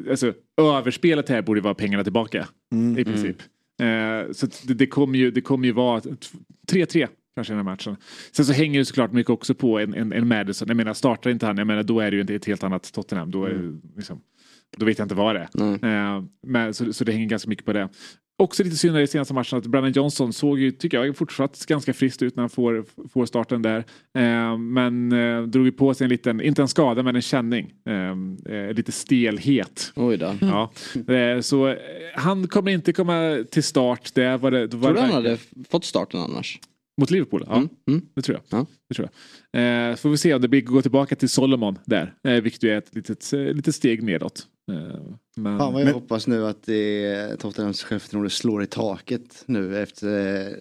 alltså, överspelet här borde vara pengarna tillbaka i princip. Eh, så det, det kommer ju, det kommer ju vara t- 3-3 kanske i den här matchen. Sen så hänger det såklart mycket också på en, en, en Madison. Jag menar startar inte han, jag menar då är det ju inte ett helt annat Tottenham. Då, är, det liksom, då vet jag inte vad det är. Eh, men, så, så det hänger ganska mycket på det. Också lite synd i senaste matchen att Brandon Johnson såg ju, tycker jag, fortsatt ganska friskt ut när han får, får starten där. Eh, men eh, drog ju på sig en liten, inte en skada men en känning. Eh, eh, lite stelhet. Oj då. Ja. Eh, så eh, han kommer inte komma till start. Det var det, var Tror du han hade fått starten annars? Mot Liverpool? Ja, Mm, det tror jag. Det tror jag. Eh, får vi se om det blir gå tillbaka till Solomon där. Eh, vilket är ett litet, litet steg nedåt. Eh, men, Fan vad jag men, hoppas nu att det, Tottenhams självförtroende slår i taket nu efter eh,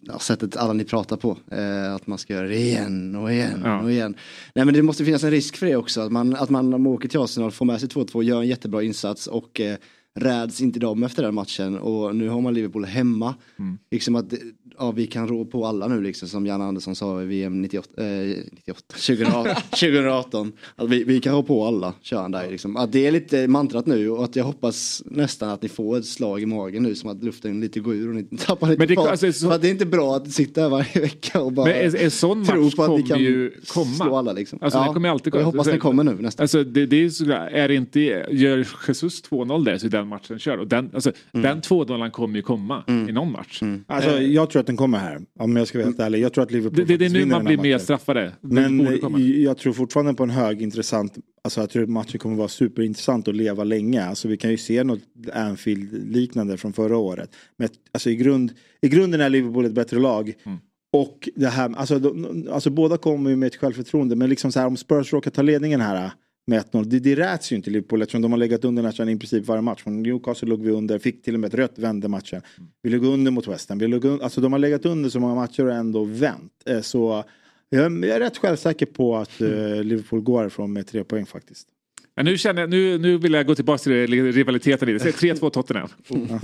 ja, sättet alla ni pratar på. Eh, att man ska göra det igen och igen Ja. och igen. Nej men det måste finnas en risk för det också. Att man, att man om man åker till Arsenal får med sig 2-2, gör en jättebra insats och eh, räds inte dem efter den matchen. Och nu har man Liverpool hemma. Mm. Liksom att ja, vi kan rå på alla nu liksom som Jan Andersson sa i VM 98, eh, 98 2018, 2018. Att vi, vi kan rå på alla, kör han där liksom. Att det är lite mantrat nu och att jag hoppas nästan att ni får ett slag i magen nu som att luften lite går ur och ni tappar lite Men det- fart. alltså, så- För att det är inte bra att sitta här varje vecka och bara Men en, sån tro på att ni kan ju komma. slå alla liksom. Alltså, Ja, alltid jag hoppas den kommer nu nästan. Alltså, det, det är, så, är det inte, gör Jesus 2-0 där så är den matchen körd. Och den, alltså, Mm. den 2-0 kommer ju komma i någon match. Alltså, Eh, jag tror att den kommer här. Om jag ska vara helt ärlig. Jag tror att Liverpool det, det, är nu man blir mer straffade. Men eh, jag tror fortfarande på en hög intressant, alltså jag tror att matchen kommer vara superintressant att leva länge. Alltså vi kan ju se något Anfield-liknande från förra året. Men alltså i, grund, i grunden är Liverpool ett bättre lag. Mm. Och det här, alltså, de, alltså båda kommer ju med ett självförtroende. Men liksom så här om Spurs råkar ta ledningen här med 1-0. Det, det räts ju inte Liverpool eftersom de har legat under nästan i princip varje match. Från Newcastle låg vi under, fick till och med ett rött, vände matchen. Vi låg under mot West Ham. Vi låg un, alltså de har legat under så många matcher och ändå vänt. Eh, Så jag, jag är rätt självsäker på att eh, Liverpool går härifrån med tre poäng faktiskt. Men nu, känner jag, nu, nu vill jag gå tillbaka till rivaliteten lite. Säg 3-2 Tottenham.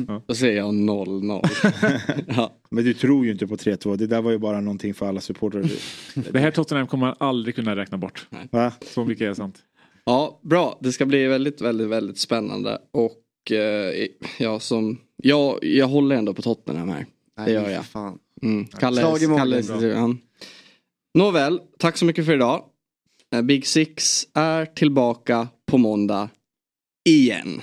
Ja. Då säger jag 0-0. ja. Men du tror ju inte på 3-2. Det där var ju bara någonting för alla supportrar. Det här Tottenham kommer man aldrig kunna räkna bort. Va? Så mycket är sant. Ja, bra. Det ska bli väldigt, väldigt, väldigt spännande. Och eh, ja, som, ja, jag håller ändå på Tottenham här. Nej, det gör jag. Fan. Mm. Kalle, Slag i Kalle, ja. Nåväl, tack så mycket för idag. Eh, Big Six är tillbaka på måndag igen.